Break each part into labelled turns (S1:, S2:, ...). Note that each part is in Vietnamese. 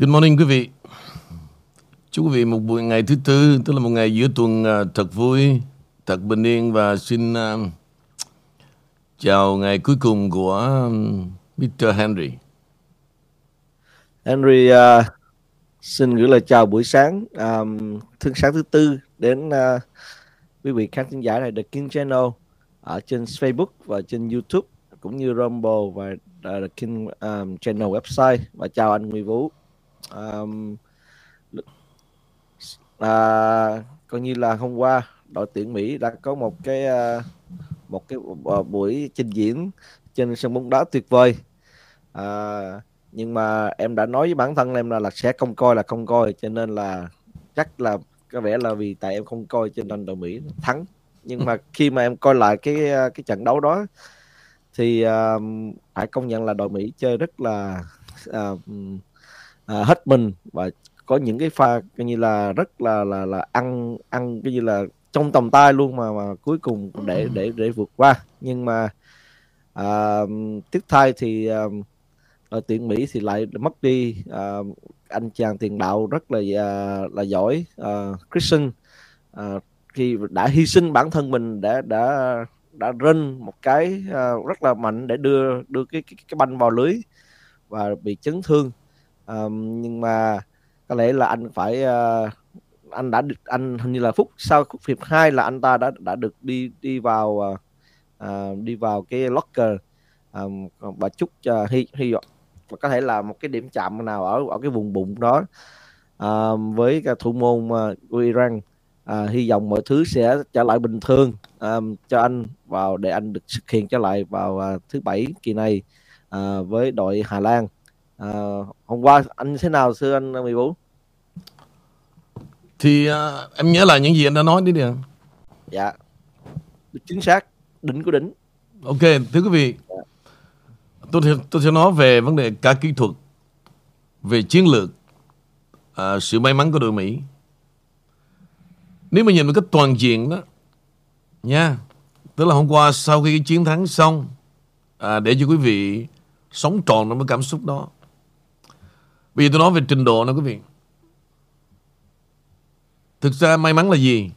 S1: Good morning quý vị. Chúc quý vị một buổi ngày thứ tư, tức là một ngày giữa tuần à, thật vui, thật bình yên và xin à, chào ngày cuối cùng của à, Mr. Henry.
S2: Henry uh, xin gửi lời chào buổi sáng um, thương sáng thứ tư đến uh, quý vị khán thính giả này The King Channel ở trên Facebook và trên YouTube cũng như Rumble và uh, The King um, Channel website và chào anh Nguyễn Vũ um, à, coi như là hôm qua đội tuyển Mỹ đã có một cái uh, một cái ờ, buổi trình diễn trên sân bóng đá tuyệt vời. À, nhưng mà em đã nói với bản thân em là, là sẽ không coi là không coi cho nên là chắc là có vẻ là vì tại em không coi cho nên đội Mỹ thắng. Nhưng mà khi mà em coi lại cái ờ, cái trận đấu đó thì uh, phải công nhận là đội Mỹ chơi rất là uh, uh, hết mình và có những cái pha coi như là rất là là là ăn ăn cái như là trong tầm tay luôn mà mà cuối cùng để để để vượt qua. Nhưng mà à, tiếp thay thì à, đội tuyển Mỹ thì lại mất đi à, anh chàng tiền đạo rất là à, là giỏi à, Christian. À, khi đã hy sinh bản thân mình đã đã đã rên một cái à, rất là mạnh để đưa đưa cái cái, cái banh vào lưới và bị chấn thương um, nhưng mà có lẽ là anh phải uh, anh đã anh hình như là phút sau phút hiệp 2 là anh ta đã đã được đi đi vào uh, đi vào cái locker. Um, và chúc uh, hy hy vọng và có thể là một cái điểm chạm nào ở ở cái vùng bụng đó. Uh, với cái thủ môn uh, của Iran uh, hy vọng mọi thứ sẽ trở lại bình thường um, cho anh vào để anh được thực hiện trở lại vào uh, thứ bảy kỳ này uh, với đội Hà Lan uh, hôm qua anh thế nào thưa anh 14
S1: thì uh, em nhớ lại những gì anh đã nói đi đi
S2: dạ. Chính xác đỉnh của đỉnh.
S1: Ok thưa quý vị. Dạ. tôi tôi sẽ nói về vấn đề cả kỹ thuật về chiến lược uh, sự may mắn của đội Mỹ. Nếu mà nhìn một cách toàn diện đó nha tức là hôm qua sau khi chiến thắng xong à, để cho quý vị sống tròn trong cái cảm xúc đó bây giờ tôi nói về trình độ nữa quý vị. Thực ra may mắn là gì?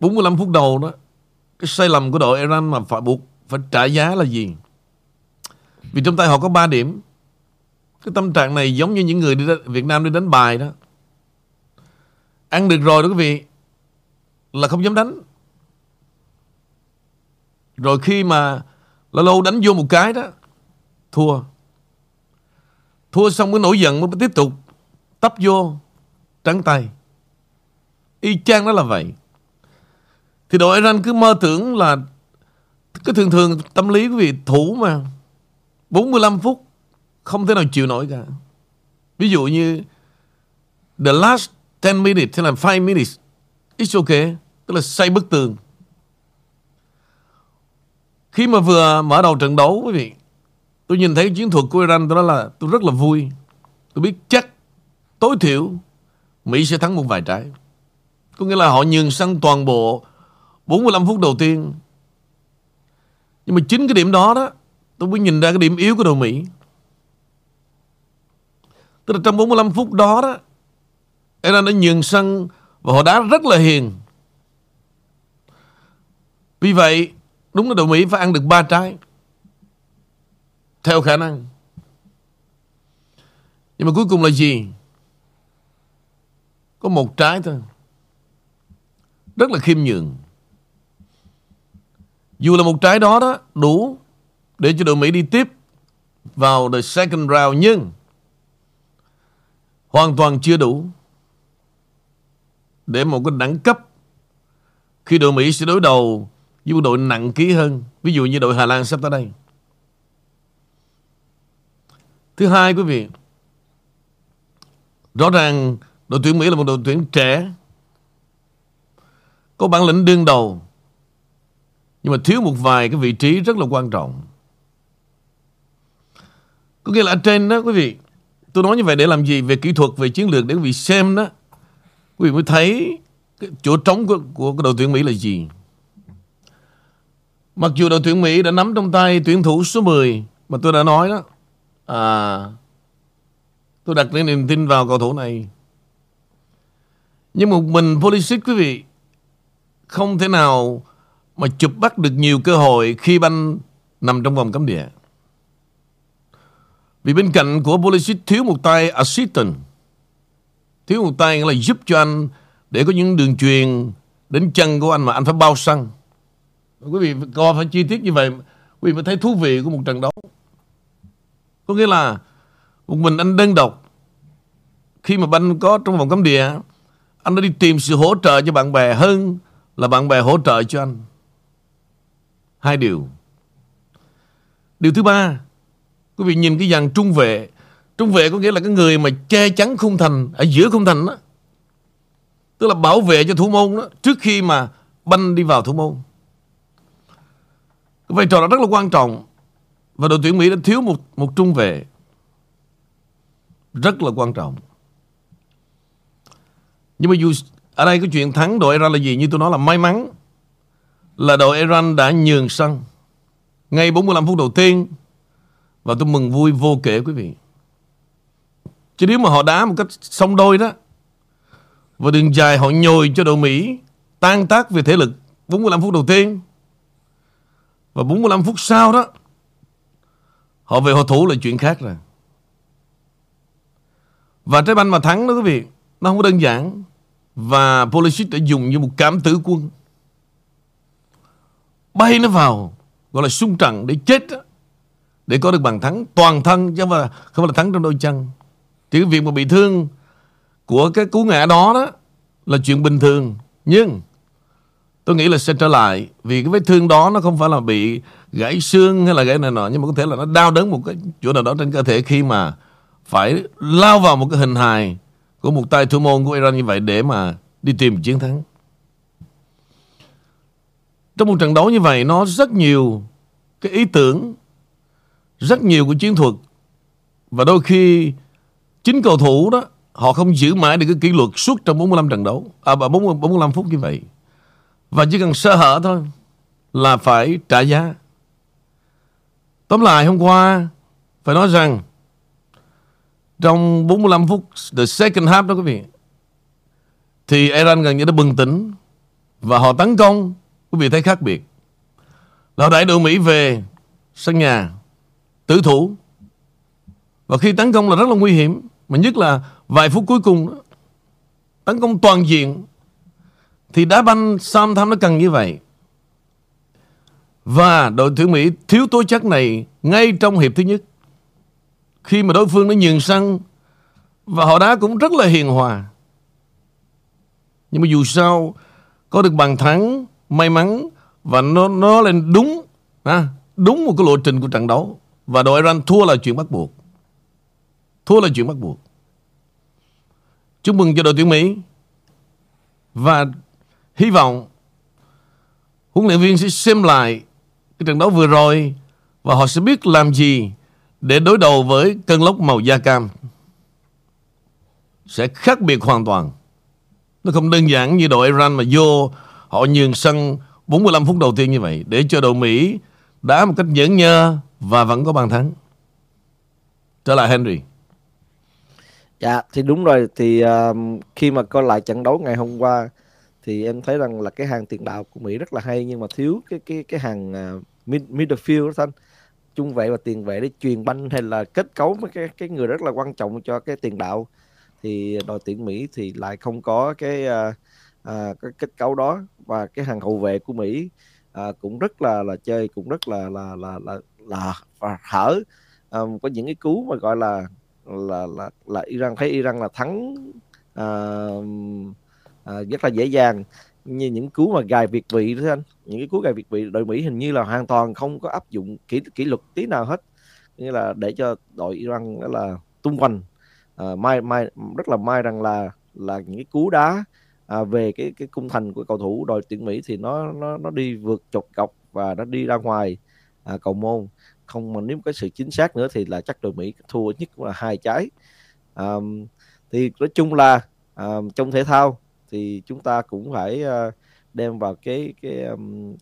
S1: 45 phút đầu đó, Cái sai lầm của đội Iran mà phải buộc Phải trả giá là gì? Vì trong tay họ có 3 điểm. Cái tâm trạng này giống như những người đi Việt Nam đi đánh bài đó. Ăn được rồi đó quý vị, Là không dám đánh. Rồi khi mà Lâu lâu đánh vô một cái đó, Thua. Thua xong mới nổi giận mới tiếp tục Tấp vô, trắng tay. Y chang đó là vậy. Thì đội Iran cứ mơ tưởng là cứ thường thường tâm lý của vị thủ mà 45 phút không thể nào chịu nổi cả. Ví dụ như the last 10 minutes hay là 5 minutes, it's okay. Tức là xây bức tường. Khi mà vừa mở đầu trận đấu, quý vị Tôi nhìn thấy chiến thuật của Iran Tôi nói là tôi rất là vui Tôi biết chắc tối thiểu Mỹ sẽ thắng một vài trái. Có nghĩa là họ nhường sân toàn bộ 45 phút đầu tiên. Nhưng mà chính cái điểm đó đó, tôi mới nhìn ra cái điểm yếu của đội Mỹ. Tức là trong 45 phút đó đó, Iran đã nhường sân và họ đá rất là hiền. Vì vậy, đúng là đội Mỹ phải ăn được ba trái. Theo khả năng. Nhưng mà cuối cùng là gì? Có một trái thôi Rất là khiêm nhường Dù là một trái đó đó, Đủ để cho đội Mỹ đi tiếp Vào the second round, Nhưng Hoàn toàn chưa đủ Để một cái đẳng cấp Khi đội Mỹ sẽ đối đầu Với một đội nặng ký hơn Ví dụ như đội Hà Lan sắp tới đây Thứ hai quý vị Rõ ràng Đội tuyển Mỹ là một đội tuyển trẻ Có bản lĩnh đương đầu Nhưng mà thiếu một vài cái vị trí rất là quan trọng. Có nghĩa là ở trên đó quý vị Tôi nói như vậy để làm gì? Về kỹ thuật, về chiến lược để quý vị xem đó Quý vị mới thấy cái chỗ trống của, của cái đội tuyển Mỹ là gì. Mặc dù đội tuyển Mỹ đã nắm trong tay tuyển thủ số 10 Mà tôi đã nói đó à, Tôi đặt niềm tin vào cầu thủ này. Nhưng một mình Pulisic quý vị không thể nào mà chụp bắt được nhiều cơ hội khi banh nằm trong vòng cấm địa. Vì bên cạnh của Pulisic thiếu một tay assistant. Thiếu một tay là giúp cho anh để có những đường truyền đến chân của anh mà anh phải bao xăng. Quý vị coi phải chi tiết như vậy quý vị mới thấy thú vị của một trận đấu. Có nghĩa là một mình anh đơn độc khi mà anh có trong vòng cấm địa anh đã đi tìm sự hỗ trợ cho bạn bè hơn là bạn bè hỗ trợ cho anh. Hai điều. Điều thứ ba, quý vị nhìn cái dàn trung vệ. Trung vệ có nghĩa là cái người mà che chắn khung thành ở giữa khung thành đó. Tức là bảo vệ cho thủ môn đó trước khi mà banh đi vào thủ môn. Cái vai trò đó rất là quan trọng. Và đội tuyển Mỹ đã thiếu một một trung vệ rất là quan trọng. Nhưng mà dù ở đây cái chuyện thắng đội Iran là gì? Như tôi nói là may mắn là đội Iran đã nhường sân ngay 45 phút đầu tiên và tôi mừng vui vô kể quý vị. Chứ nếu mà họ đá một cách song đôi đó, và đường dài họ nhồi cho đội Mỹ tan tác về thể lực 45 phút đầu tiên, và 45 phút sau đó họ về họ thủ là chuyện khác rồi. Và trái banh mà thắng đó quý vị nó không có đơn giản. Và Pulisic đã dùng như một cảm tử quân. Bay nó vào gọi là sung trận để chết đó, để có được bàn thắng toàn thân chứ không phải là, không phải là thắng trong đôi chân. Thì cái việc mà bị thương của cái cú ngã đó đó là chuyện bình thường. Nhưng tôi nghĩ là sẽ trở lại vì cái vết thương đó nó không phải là bị gãy xương hay là gãy này nọ nhưng mà có thể là nó đau đớn một cái chỗ nào đó trên cơ thể khi mà phải lao vào một cái hình hài của một tay thủ môn của Iran như vậy để mà đi tìm chiến thắng. Trong một trận đấu như vậy nó rất nhiều cái ý tưởng, rất nhiều của chiến thuật và đôi khi chính cầu thủ đó họ không giữ mãi được cái kỷ luật suốt trong 45 trận đấu, à 40, 45 phút như vậy. Và chỉ cần sơ hở thôi là phải trả giá. Tóm lại hôm qua phải nói rằng trong 45 phút the second half đó quý vị thì Iran gần như đã bừng tỉnh và họ tấn công quý vị thấy khác biệt là đại đội Mỹ về sân nhà tử thủ và khi tấn công là rất là nguy hiểm mà nhất là vài phút cuối cùng đó, tấn công toàn diện thì đá banh Sam tham nó cần như vậy và đội tuyển Mỹ thiếu tố chất này ngay trong hiệp thứ nhất khi mà đối phương nó nhường sân và họ đá cũng rất là hiền hòa. Nhưng mà dù sao có được bàn thắng may mắn và nó nó lên đúng à, đúng một cái lộ trình của trận đấu và đội Iran thua là chuyện bắt buộc. Thua là chuyện bắt buộc. Chúc mừng cho đội tuyển Mỹ và hy vọng huấn luyện viên sẽ xem lại cái trận đấu vừa rồi và họ sẽ biết làm gì để đối đầu với cơn lốc màu da cam sẽ khác biệt hoàn toàn. Nó không đơn giản như đội Iran mà vô họ nhường sân 45 phút đầu tiên như vậy để cho đội Mỹ đá một cách nhẫn nhơ và vẫn có bàn thắng. Trở lại Henry.
S2: Dạ thì đúng rồi thì uh, khi mà coi lại trận đấu ngày hôm qua thì em thấy rằng là cái hàng tiền đạo của Mỹ rất là hay nhưng mà thiếu cái cái cái hàng à, mid, midfield đó thanh. Trung vệ và tiền vệ để truyền banh hay là kết cấu với cái cái người rất là quan trọng cho cái tiền đạo. Thì đội tuyển Mỹ thì lại không có cái uh, uh, cái kết cấu đó. Và cái hàng hậu vệ của Mỹ uh, cũng rất là là chơi cũng rất là là là là là, là hở. Um, có những cái cú mà gọi là là là là Iran thấy Iran là thắng uh, à, rất là dễ dàng. Như những cú mà gài việt vị đó anh những cái cú gài việt vị đội Mỹ hình như là hoàn toàn không có áp dụng kỷ kỷ luật tí nào hết. Như là để cho đội Iran đó là tung quanh à, mai mai rất là may rằng là là những cái cú đá à, về cái cái cung thành của cầu thủ đội tuyển Mỹ thì nó nó nó đi vượt chột cọc và nó đi ra ngoài à, cầu môn. Không mà nếu có sự chính xác nữa thì là chắc đội Mỹ thua nhất là hai trái. À, thì nói chung là à, trong thể thao thì chúng ta cũng phải ờ, đem vào cái cái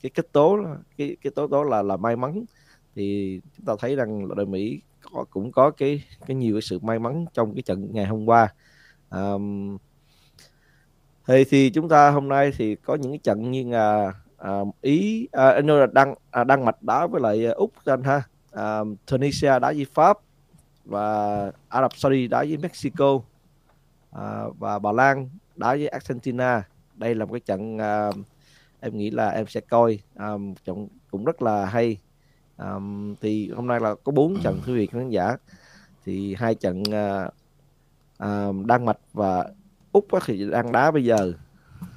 S2: cái kết tố cái cái tố đó là là may mắn. Thì chúng ta thấy rằng đội Mỹ có, cũng có cái cái nhiều cái sự may mắn trong cái trận ngày hôm qua. Um, thì thì chúng ta hôm nay thì có những cái trận như là ờ, ờ, à, ý à, là đăng à, đăng mạch đá với lại úc anh ha. À, Tunisia đá với pháp và Ả Rập Saudi đá với Mexico à, và Bà Lan đá với Argentina. Đây là một cái trận uh, em nghĩ là em sẽ coi um, trận cũng rất là hay. Um, thì hôm nay là có bốn trận quý vị khán giả. Thì hai trận uh, uh, Đan Mạch và Úc thì đang đá bây giờ.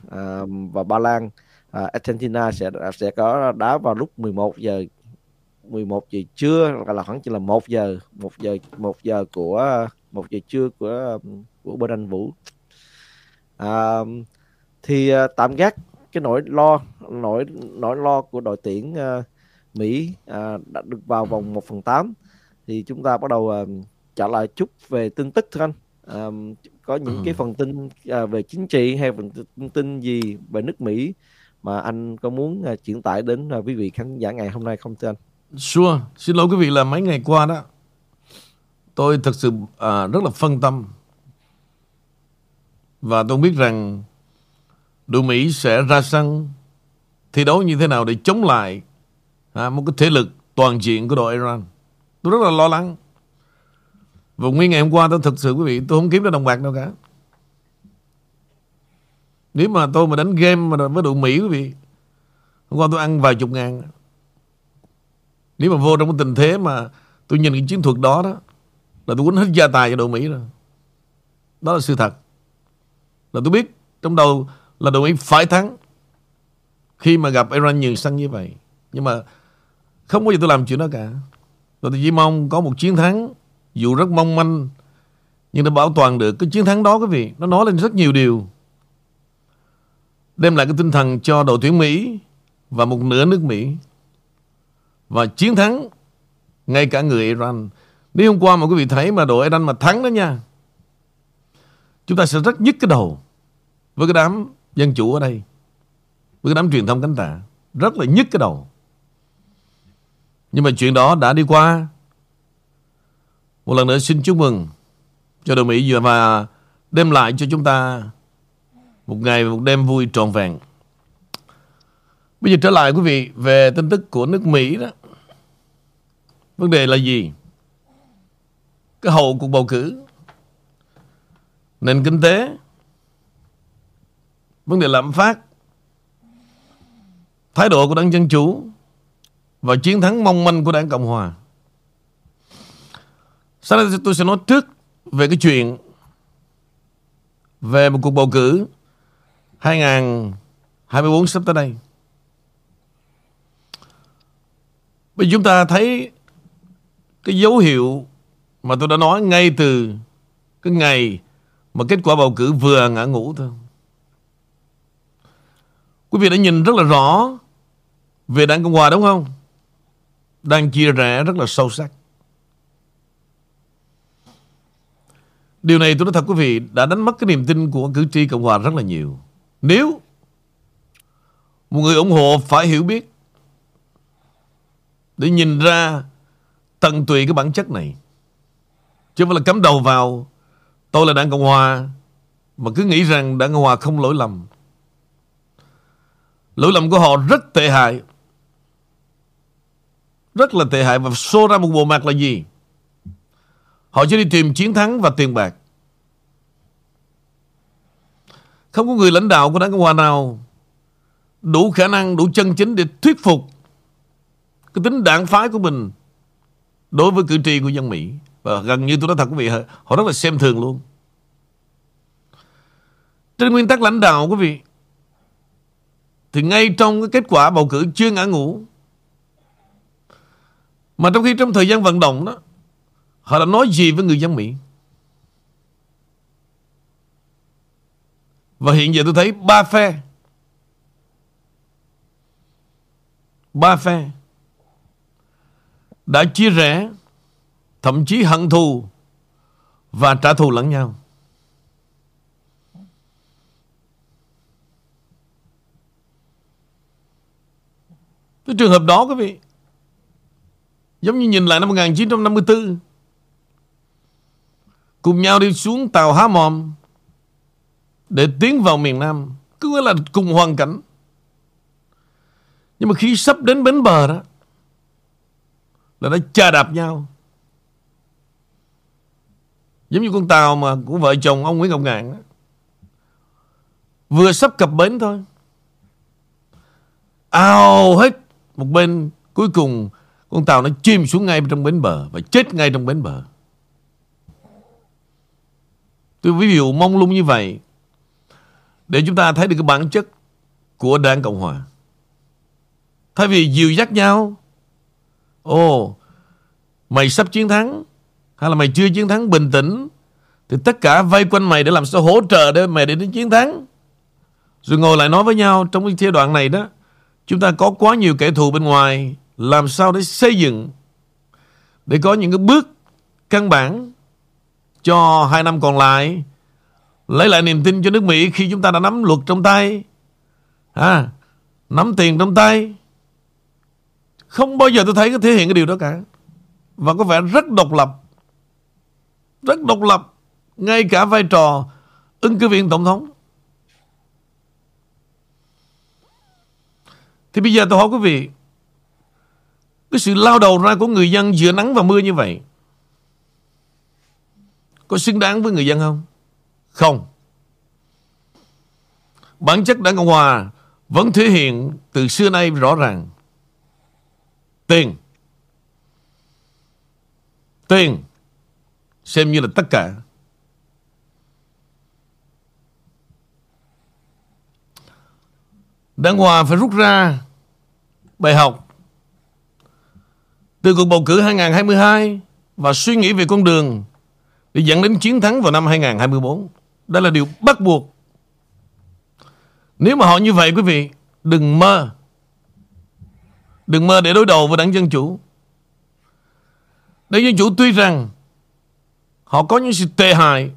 S2: Uh, và Ba Lan uh, Argentina sẽ sẽ có đá vào lúc 11 giờ 11 giờ trưa là khoảng chỉ là 1 giờ 1 giờ 1 giờ của 1 giờ trưa của của bên Anh Vũ à, thì uh, tạm gác cái nỗi lo nỗi nỗi lo của đội tuyển uh, Mỹ uh, đã được vào vòng 1 phần 8 thì chúng ta bắt đầu uh, trả lại chút về tin tức thôi anh um, có những ừ. cái phần tin uh, về chính trị hay phần tin, tin gì về nước Mỹ mà anh có muốn uh, chuyển tải đến uh, quý vị khán giả ngày hôm nay không thưa anh?
S1: Sure, xin lỗi quý vị là mấy ngày qua đó tôi thực sự uh, rất là phân tâm và tôi biết rằng đội Mỹ sẽ ra sân thi đấu như thế nào để chống lại à, một cái thế lực toàn diện của đội Iran. Tôi rất là lo lắng. Và nguyên ngày hôm qua tôi thực sự quý vị tôi không kiếm ra đồng bạc đâu cả. Nếu mà tôi mà đánh game mà với đội Mỹ quý vị Hôm qua tôi ăn vài chục ngàn Nếu mà vô trong cái tình thế mà Tôi nhìn cái chiến thuật đó đó Là tôi quýnh hết gia tài cho đội Mỹ rồi Đó là sự thật là tôi biết, trong đầu là đội Mỹ phải thắng. Khi mà gặp Iran nhiều sân như vậy, Nhưng mà Không có gì tôi làm chuyện đó cả. Tôi chỉ mong có một chiến thắng, Dù rất mong manh, Nhưng để bảo toàn được cái chiến thắng đó, quý vị. Nó nói lên rất nhiều điều. Đem lại cái tinh thần cho đội tuyển Mỹ Và một nửa nước Mỹ. Và chiến thắng Ngay cả người Iran. Nếu hôm qua mà quý vị thấy mà đội Iran mà thắng đó nha, Chúng ta sẽ rất nhức cái đầu. Với cái đám dân chủ ở đây, với cái đám truyền thông cánh tả, rất là nhức cái đầu. Nhưng mà chuyện đó đã đi qua. Một lần nữa xin chúc mừng cho đội Mỹ và đem lại cho chúng ta một ngày một đêm vui trọn vẹn. Bây giờ trở lại quý vị về tin tức của nước Mỹ đó. Vấn đề là gì? Cái hậu cuộc bầu cử. Nền kinh tế vấn đề lạm phát, thái độ của đảng Dân Chủ và chiến thắng mong manh của đảng Cộng Hòa. Sau đây tôi sẽ nói trước về cái chuyện về một cuộc bầu cử 2024 sắp tới đây. Bây giờ chúng ta thấy cái dấu hiệu mà tôi đã nói ngay từ cái ngày mà kết quả bầu cử vừa ngã ngủ thôi. Quý vị đã nhìn rất là rõ về Đảng Cộng Hòa đúng không? Đang chia rẽ rất là sâu sắc. Điều này tôi nói thật quý vị, đã đánh mất cái niềm tin của cử tri Cộng Hòa rất là nhiều. Nếu một người ủng hộ phải hiểu biết để nhìn ra tận tụy cái bản chất này. Chứ không phải là cắm đầu vào tôi là Đảng Cộng Hòa mà cứ nghĩ rằng Đảng Cộng Hòa không lỗi lầm. Lỗi lầm của họ rất tệ hại. Rất là tệ hại. Và xô ra một bộ mặt là gì? Họ chỉ đi tìm chiến thắng và tiền bạc. Không có người lãnh đạo của đảng Cộng Hòa nào Đủ khả năng, đủ chân chính để thuyết phục Cái tính đảng phái của mình Đối với cử tri của dân Mỹ. Và gần như tôi nói thật quý vị Họ rất là xem thường luôn. Trên nguyên tắc lãnh đạo quý vị thì ngay trong cái kết quả bầu cử chưa ngã ngủ Mà trong khi trong thời gian vận động đó, Họ đã nói gì với người dân Mỹ? Và hiện giờ tôi thấy ba phe Ba phe Đã chia rẽ, Thậm chí hận thù Và trả thù lẫn nhau. Cái trường hợp đó quý vị, Giống như nhìn lại năm 1954 Cùng nhau đi xuống tàu Há Mòm Để tiến vào miền Nam, Cứ nghĩa là cùng hoàn cảnh Nhưng mà khi sắp đến bến bờ đó, Là đã chà đạp nhau Giống như con tàu mà của vợ chồng ông Nguyễn Ngọc Ngạn đó. Vừa sắp cập bến thôi Ao hết một bên cuối cùng, Con tàu nó chìm xuống ngay trong bến bờ Và chết ngay trong bến bờ. Tôi ví dụ mong lung như vậy Để chúng ta thấy được cái bản chất Của đảng Cộng Hòa. Thay vì dìu dắt nhau, Ồ, Mày sắp chiến thắng Hay là mày chưa chiến thắng bình tĩnh, Thì tất cả vây quanh mày để làm sao hỗ trợ Để mày đến chiến thắng. Rồi ngồi lại nói với nhau Trong cái giai đoạn này đó Chúng ta có quá nhiều kẻ thù bên ngoài Làm sao để xây dựng Để có những cái bước Căn bản Cho hai năm còn lại Lấy lại niềm tin cho nước Mỹ Khi chúng ta đã nắm luật trong tay à, Nắm tiền trong tay. Không bao giờ tôi thấy có thể hiện cái điều đó cả. Và có vẻ rất độc lập Rất độc lập Ngay cả vai trò Ứng cử viên tổng thống. Thì bây giờ tôi hỏi quý vị, Cái sự lao đầu ra của người dân giữa nắng và mưa như vậy, Có xứng đáng với người dân không? Không. Bản chất đảng Cộng Hòa Vẫn thể hiện từ xưa nay rõ ràng. Tiền. Tiền, Xem như là tất cả. Đảng Hòa phải rút ra bài học từ cuộc bầu cử 2022 và suy nghĩ về con đường để dẫn đến chiến thắng vào năm 2024. Đây là điều bắt buộc. Nếu mà họ như vậy quý vị, đừng mơ. Đừng mơ để đối đầu với đảng Dân Chủ. Đảng Dân Chủ tuy rằng họ có những sự tệ hại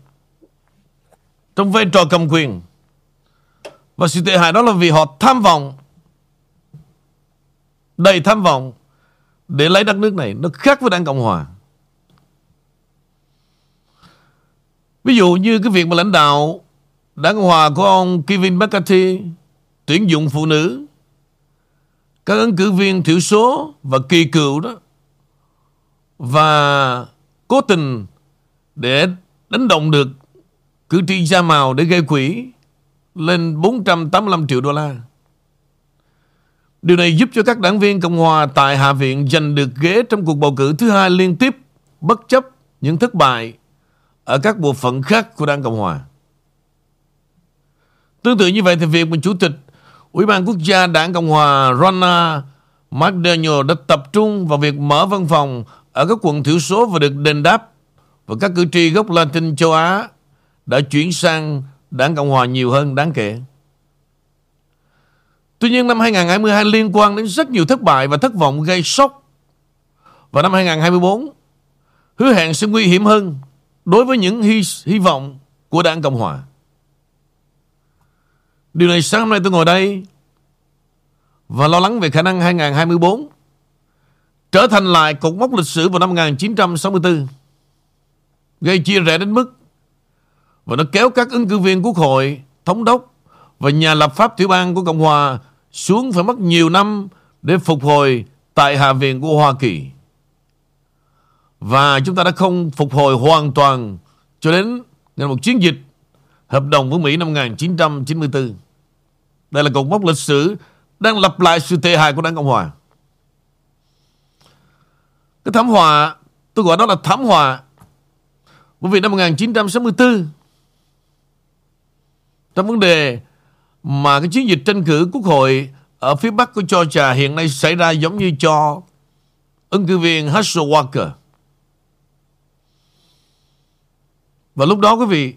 S1: trong vai trò cầm quyền và sự tệ hại đó là vì họ tham vọng, Đầy tham vọng Để lấy đất nước này Nó khác với Đảng Cộng Hòa. Ví dụ như cái việc mà lãnh đạo Đảng Cộng Hòa của ông Kevin McCarthy Tuyển dụng phụ nữ, Các ứng cử viên thiểu số Và kỳ cựu đó, Và cố tình Để đánh động được Cử tri da màu để gây quỹ lên 485 triệu đô la. Điều này giúp cho các đảng viên Cộng Hòa tại Hạ viện giành được ghế trong cuộc bầu cử thứ hai liên tiếp, bất chấp những thất bại ở các bộ phận khác của đảng Cộng Hòa. Tương tự như vậy thì việc mà Chủ tịch Ủy ban Quốc gia đảng Cộng Hòa Ronna McDaniel đã tập trung vào việc mở văn phòng ở các quận thiểu số và được đền đáp và các cử tri gốc Latin châu Á đã chuyển sang Đảng Cộng Hòa nhiều hơn đáng kể. Tuy nhiên năm 2022 liên quan đến rất nhiều thất bại và thất vọng gây sốc. Và năm 2024 hứa hẹn sẽ nguy hiểm hơn đối với những hy, hy vọng của Đảng Cộng Hòa. Điều này sáng hôm nay tôi ngồi đây và lo lắng về khả năng 2024 trở thành lại cột mốc lịch sử vào năm 1964 gây chia rẽ đến mức và nó kéo các ứng cử viên quốc hội, thống đốc và nhà lập pháp tiểu bang của Cộng hòa xuống phải mất nhiều năm để phục hồi tại Hạ viện của Hoa Kỳ. Và chúng ta đã không phục hồi hoàn toàn cho đến một chiến dịch hợp đồng với Mỹ năm 1994. Đây là cột mốc lịch sử đang lặp lại sự tệ hại của Đảng Cộng Hòa. Cái thảm họa, tôi gọi đó là thảm họa. Bởi vì năm 1964 trong vấn đề mà cái chiến dịch tranh cử quốc hội ở phía bắc của Georgia hiện nay xảy ra giống như cho ứng cử viên Herschel Walker. Và lúc đó quý vị,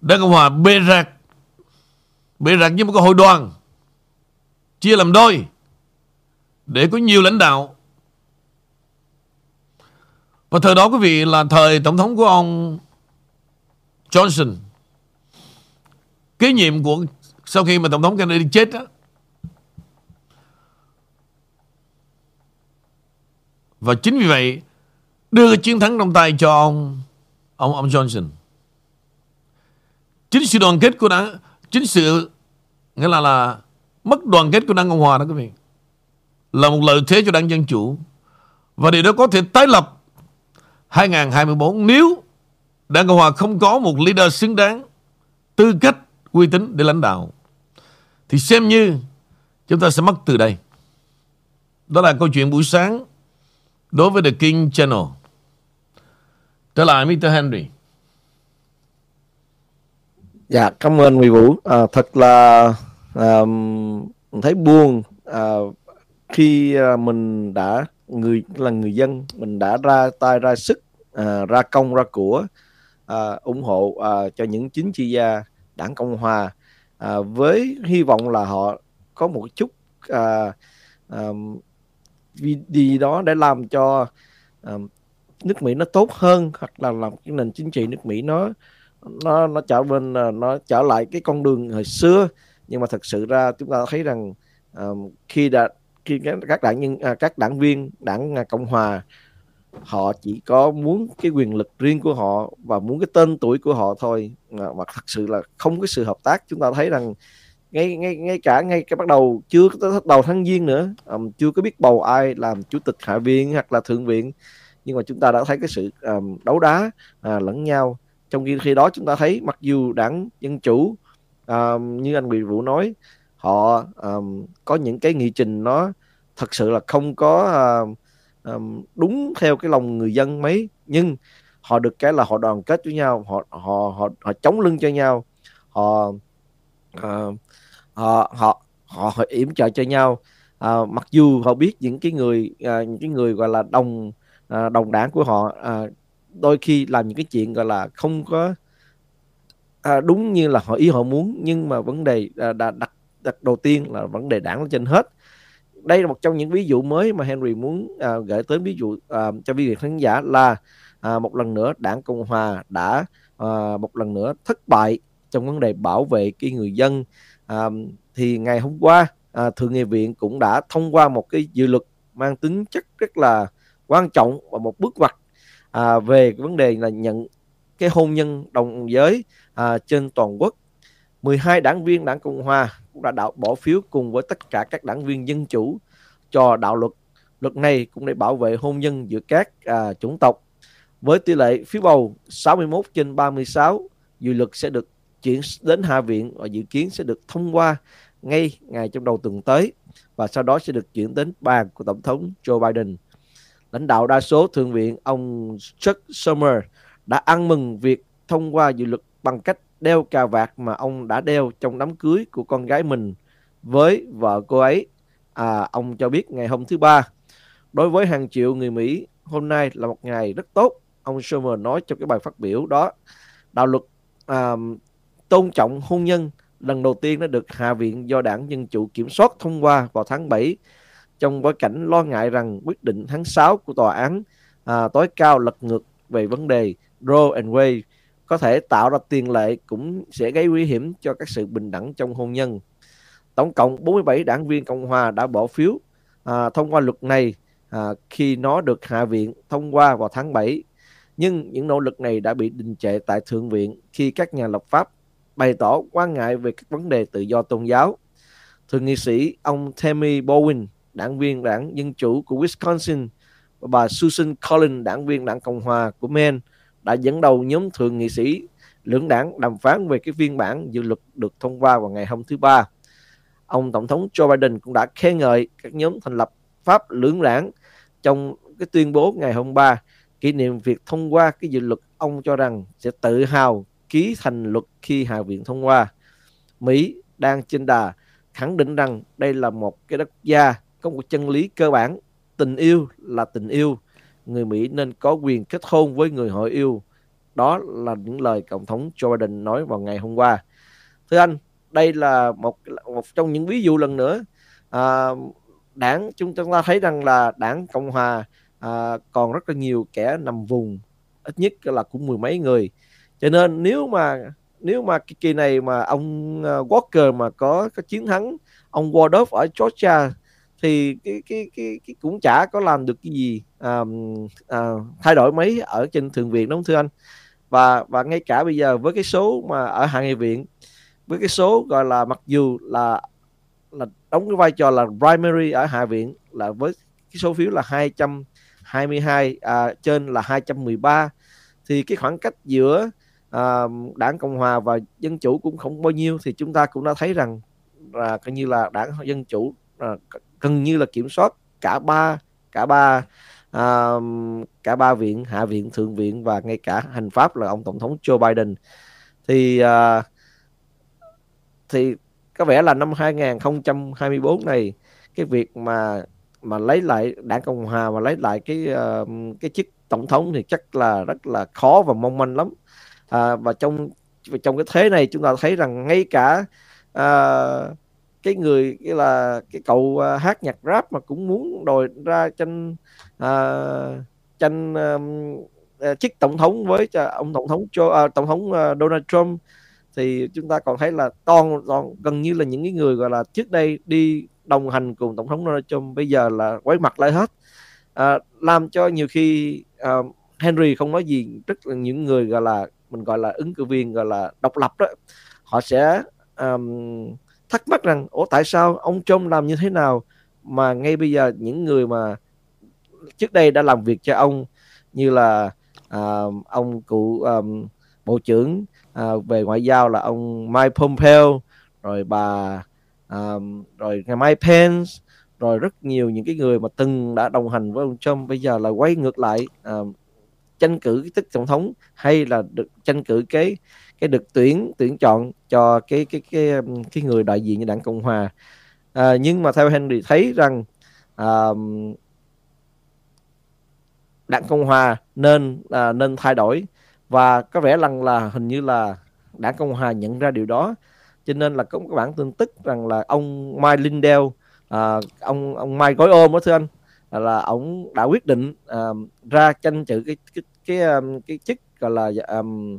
S1: Đảng Cộng Hòa bê rạc Bê rạc như một cái hội đoàn, Chia làm đôi Để có nhiều lãnh đạo Và thời đó quý vị là thời tổng thống của ông Johnson kế nhiệm của sau khi mà tổng thống Kennedy chết đó Và chính vì vậy đưa chiến thắng trong tay cho ông ông ông Johnson. Chính sự đoàn kết của đảng, chính sự nghĩa là là mất đoàn kết của đảng Cộng hòa đó quý vị là một lợi thế cho đảng Dân Chủ và điều đó có thể tái lập 2024 nếu đảng Cộng hòa không có một leader xứng đáng tư cách uy tín để lãnh đạo thì xem như chúng ta sẽ mất từ đây. Đó là câu chuyện buổi sáng đối với The King Channel. Trở lại Mr. Henry.
S2: Dạ, cảm ơn Nguyễn Vũ. À, thật là à, thấy buồn à, khi à, mình đã người là người dân mình đã ra tay ra sức à, ra công ra của à, ủng hộ à, cho những chính trị gia đảng cộng hòa à, với hy vọng là họ có một chút à, à, gì đó để làm cho à, nước Mỹ nó tốt hơn hoặc là làm cái nền chính trị nước Mỹ nó nó nó trở bên à, nó trở lại cái con đường hồi xưa. Nhưng mà thật sự ra chúng ta thấy rằng um, khi đã khi các đảng nhân à, các đảng viên đảng cộng hòa họ chỉ có muốn cái quyền lực riêng của họ và muốn cái tên tuổi của họ thôi. Mà thật sự là không có sự hợp tác. Chúng ta thấy rằng ngay ngay ngay cả ngay cái bắt đầu chưa tới đầu tháng giêng nữa um, chưa có biết bầu ai làm chủ tịch hạ viện hoặc là thượng viện. Nhưng mà chúng ta đã thấy cái sự um, đấu đá uh, lẫn nhau. Trong khi khi đó chúng ta thấy mặc dù đảng dân chủ um, như anh nguyễn vũ nói họ um, có những cái nghị trình nó thật sự là không có uh, um, đúng theo cái lòng người dân mấy nhưng họ được cái là họ đoàn kết với nhau họ họ họ họ chống lưng cho nhau họ uh, họ họ họ, họ yểm trợ cho nhau. Uh, mặc dù họ biết những cái người uh, những cái người gọi là đồng uh, đồng đảng của họ uh, đôi khi làm những cái chuyện gọi là không có à, đúng như là họ ý họ muốn nhưng mà vấn đề à, đặt đặt đầu tiên là vấn đề đảng lên trên hết đây là một trong những ví dụ mới mà Henry muốn à, gửi tới ví dụ à, cho quý vị khán giả là à, một lần nữa đảng cộng hòa đã à, một lần nữa thất bại trong vấn đề bảo vệ cái người dân. À, thì ngày hôm qua à, thượng nghị viện cũng đã thông qua một cái dự luật mang tính chất rất là quan trọng và một bước ngoặt à, về cái vấn đề là nhận cái hôn nhân đồng giới à, trên toàn quốc. 12 đảng viên đảng Cộng Hòa cũng đã đạo bỏ phiếu cùng với tất cả các đảng viên dân chủ cho đạo luật. Luật này cũng để bảo vệ hôn nhân giữa các à, chủng tộc. Với tỷ lệ phiếu bầu 61 trên 36, dự luật sẽ được chuyển đến Hạ viện và dự kiến sẽ được thông qua ngay ngày trong đầu tuần tới và sau đó sẽ được chuyển đến bàn của Tổng thống Joe Biden. Lãnh đạo đa số Thượng viện ông Chuck Schumer đã ăn mừng việc thông qua dự luật bằng cách đeo cà vạt mà ông đã đeo trong đám cưới của con gái mình với vợ cô ấy. À, ông cho biết ngày hôm thứ ba, đối với hàng triệu người Mỹ, hôm nay là một ngày rất tốt. Ông Schumer nói trong cái bài phát biểu đó, đạo luật à, tôn trọng hôn nhân lần đầu tiên đã được Hạ viện do đảng Dân Chủ kiểm soát thông qua vào tháng 7 trong bối cảnh lo ngại rằng quyết định tháng 6 của tòa án à, tối cao lật ngược về vấn đề Roe and Wade có thể tạo ra tiền lệ cũng sẽ gây nguy hiểm cho các sự bình đẳng trong hôn nhân. Tổng cộng 47 đảng viên Cộng hòa đã bỏ phiếu à, thông qua luật này à, khi nó được Hạ viện thông qua vào tháng 7. Nhưng những nỗ lực này đã bị đình trệ tại Thượng viện khi các nhà lập pháp bày tỏ quan ngại về các vấn đề tự do tôn giáo. Thượng nghị sĩ ông Tammy Bowen, đảng viên đảng Dân Chủ của Wisconsin, và bà Susan Collins, đảng viên đảng Cộng hòa của Maine, đã dẫn đầu nhóm thượng nghị sĩ lưỡng đảng đàm phán về cái phiên bản dự luật được thông qua vào ngày hôm thứ ba. Ông Tổng thống Joe Biden cũng đã khen ngợi các nhóm thành lập pháp lưỡng đảng trong cái tuyên bố ngày hôm ba, kỷ niệm việc thông qua cái dự luật ông cho rằng sẽ tự hào ký thành luật khi Hạ viện thông qua. Mỹ đang trên đà khẳng định rằng đây là một cái đất gia có một chân lý cơ bản, tình yêu là tình yêu người Mỹ nên có quyền kết hôn với người họ yêu. Đó là những lời Tổng thống Joe Biden nói vào ngày hôm qua. Thưa anh, đây là một một trong những ví dụ lần nữa. À, đảng chúng ta thấy rằng là đảng Cộng Hòa à, còn rất là nhiều kẻ nằm vùng, ít nhất là cũng mười mấy người. Cho nên nếu mà nếu mà cái kỳ này mà ông à, Walker mà có có chiến thắng ông Waldorf ở Georgia thì cái cái cái, cái cũng chả có làm được cái gì à, à, thay đổi mấy ở trên thượng viện đúng không thưa anh? Và và ngay cả bây giờ với cái số mà ở hạ nghị viện với cái số gọi là mặc dù là là đóng cái vai trò là primary ở hạ viện là với cái số phiếu là 222 à, trên là 213 thì cái khoảng cách giữa à, đảng cộng hòa và dân chủ cũng không bao nhiêu thì chúng ta cũng đã thấy rằng là coi như là đảng dân chủ à, gần như là kiểm soát cả ba cả ba uh, cả ba viện hạ viện thượng viện và ngay cả hành pháp là ông tổng thống Joe Biden. Thì uh, thì có vẻ là năm 2024 này cái việc mà mà lấy lại đảng cộng hòa mà lấy lại cái uh, cái chức tổng thống thì chắc là rất là khó và mong manh lắm. À, và trong và trong cái thế này chúng ta thấy rằng ngay cả uh, cái người cái là cái cậu uh, hát nhạc rap mà cũng muốn đòi ra tranh uh, tranh uh, chức tổng thống với ông tổng thống cho uh, tổng thống uh, Donald Trump thì chúng ta còn thấy là toàn, toàn gần như là những cái người gọi là trước đây đi đồng hành cùng tổng thống Donald Trump bây giờ là quay mặt lại hết. À, làm cho nhiều khi uh, Henry không nói gì rất là những người gọi là mình gọi là ứng cử viên gọi là độc lập đó họ sẽ um, thắc mắc rằng ủa tại sao ông Trump làm như thế nào mà ngay bây giờ những người mà trước đây đã làm việc cho ông như là uh, ông cụ um, bộ trưởng uh, về ngoại giao là ông Mike Pompeo rồi bà um, rồi ngày Mike Pence rồi rất nhiều những cái người mà từng đã đồng hành với ông Trump bây giờ là quay ngược lại uh, tranh cử cái chức tổng thống hay là được tranh cử cái cái được tuyển tuyển chọn cho cái cái cái um, cái người đại diện cho đảng cộng hòa. À, nhưng mà theo Henry thấy rằng à, đảng cộng hòa nên à, nên thay đổi. Và có vẻ rằng là hình như là đảng cộng hòa nhận ra điều đó. Cho nên là có một bản tin tức rằng là ông Mike Lindell à, ông ông Mike gói ôm đó thưa anh là, là ông đã quyết định à, ra tranh cử cái cái cái cái, cái chức gọi là um,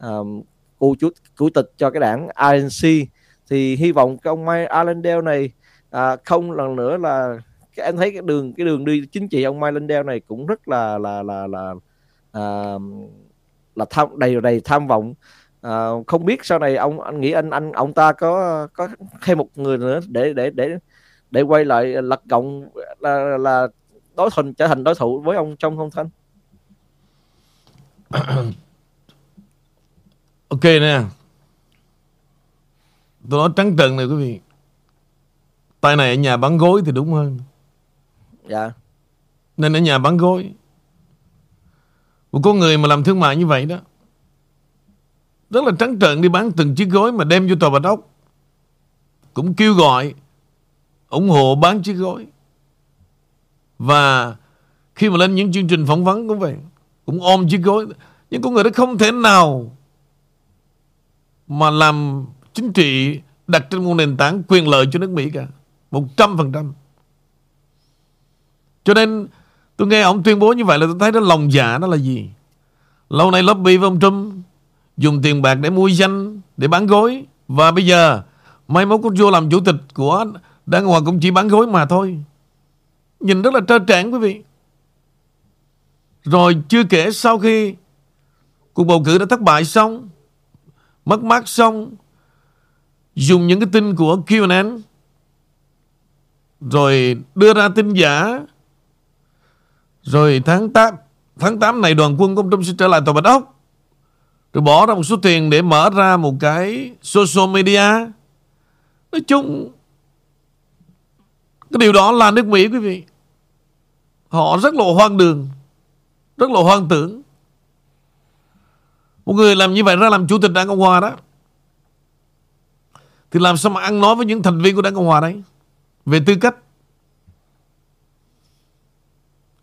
S2: um, cụ chủ chủ tịch cho cái đảng RNC thì hy vọng cái ông Mike Allendale này à, không lần nữa là cái em thấy cái đường cái đường đi chính trị ông Mike Allendale này cũng rất là là là là à, là tham đầy đầy tham vọng. À, không biết sau này ông anh nghĩ anh anh ông ta có có thêm một người nữa để để để để quay lại lật gọng là là đối thủ trở thành đối thủ với ông trong không thanh?
S1: ok nè. Tôi nói trắng trợn này quý vị. Tay này ở nhà bán gối thì đúng hơn.
S2: Dạ.
S1: Nên ở nhà bán gối. Một con người mà làm thương mại như vậy đó. Rất là trắng trợn đi bán từng chiếc gối mà đem vô tòa bạch ốc. Cũng kêu gọi ủng hộ bán chiếc gối. Và khi mà lên những chương trình phỏng vấn cũng vậy cũng ôm chiếc gối. Nhưng con người đó không thể nào mà làm chính trị đặt trên một nền tảng quyền lợi cho nước Mỹ cả. Một trăm phần trăm. Cho nên tôi nghe ông tuyên bố như vậy là tôi thấy đó lòng dạ đó là gì? Lâu nay lobby với ông Trump dùng tiền bạc để mua danh, để bán gối. Và bây giờ mai mốt con vô làm chủ tịch của Đảng Hòa cũng chỉ bán gối mà thôi. Nhìn rất là trơ trẽn quý vị. Rồi chưa kể sau khi cuộc bầu cử đã thất bại xong mất mát xong, dùng những cái tin của QAnon rồi đưa ra tin giả. Rồi tháng 8 tháng 8 này đoàn quân công Trung sẽ trở lại tòa Bạch Ốc. Rồi bỏ ra một số tiền để mở ra một cái social media. Nói chung, cái điều đó là nước Mỹ, quý vị. Họ rất là hoang đường, rất là hoang tưởng một người làm như vậy ra làm chủ tịch Đảng Cộng Hòa đó. Thì làm sao mà ăn nói với những thành viên của Đảng Cộng Hòa đấy? Về tư cách.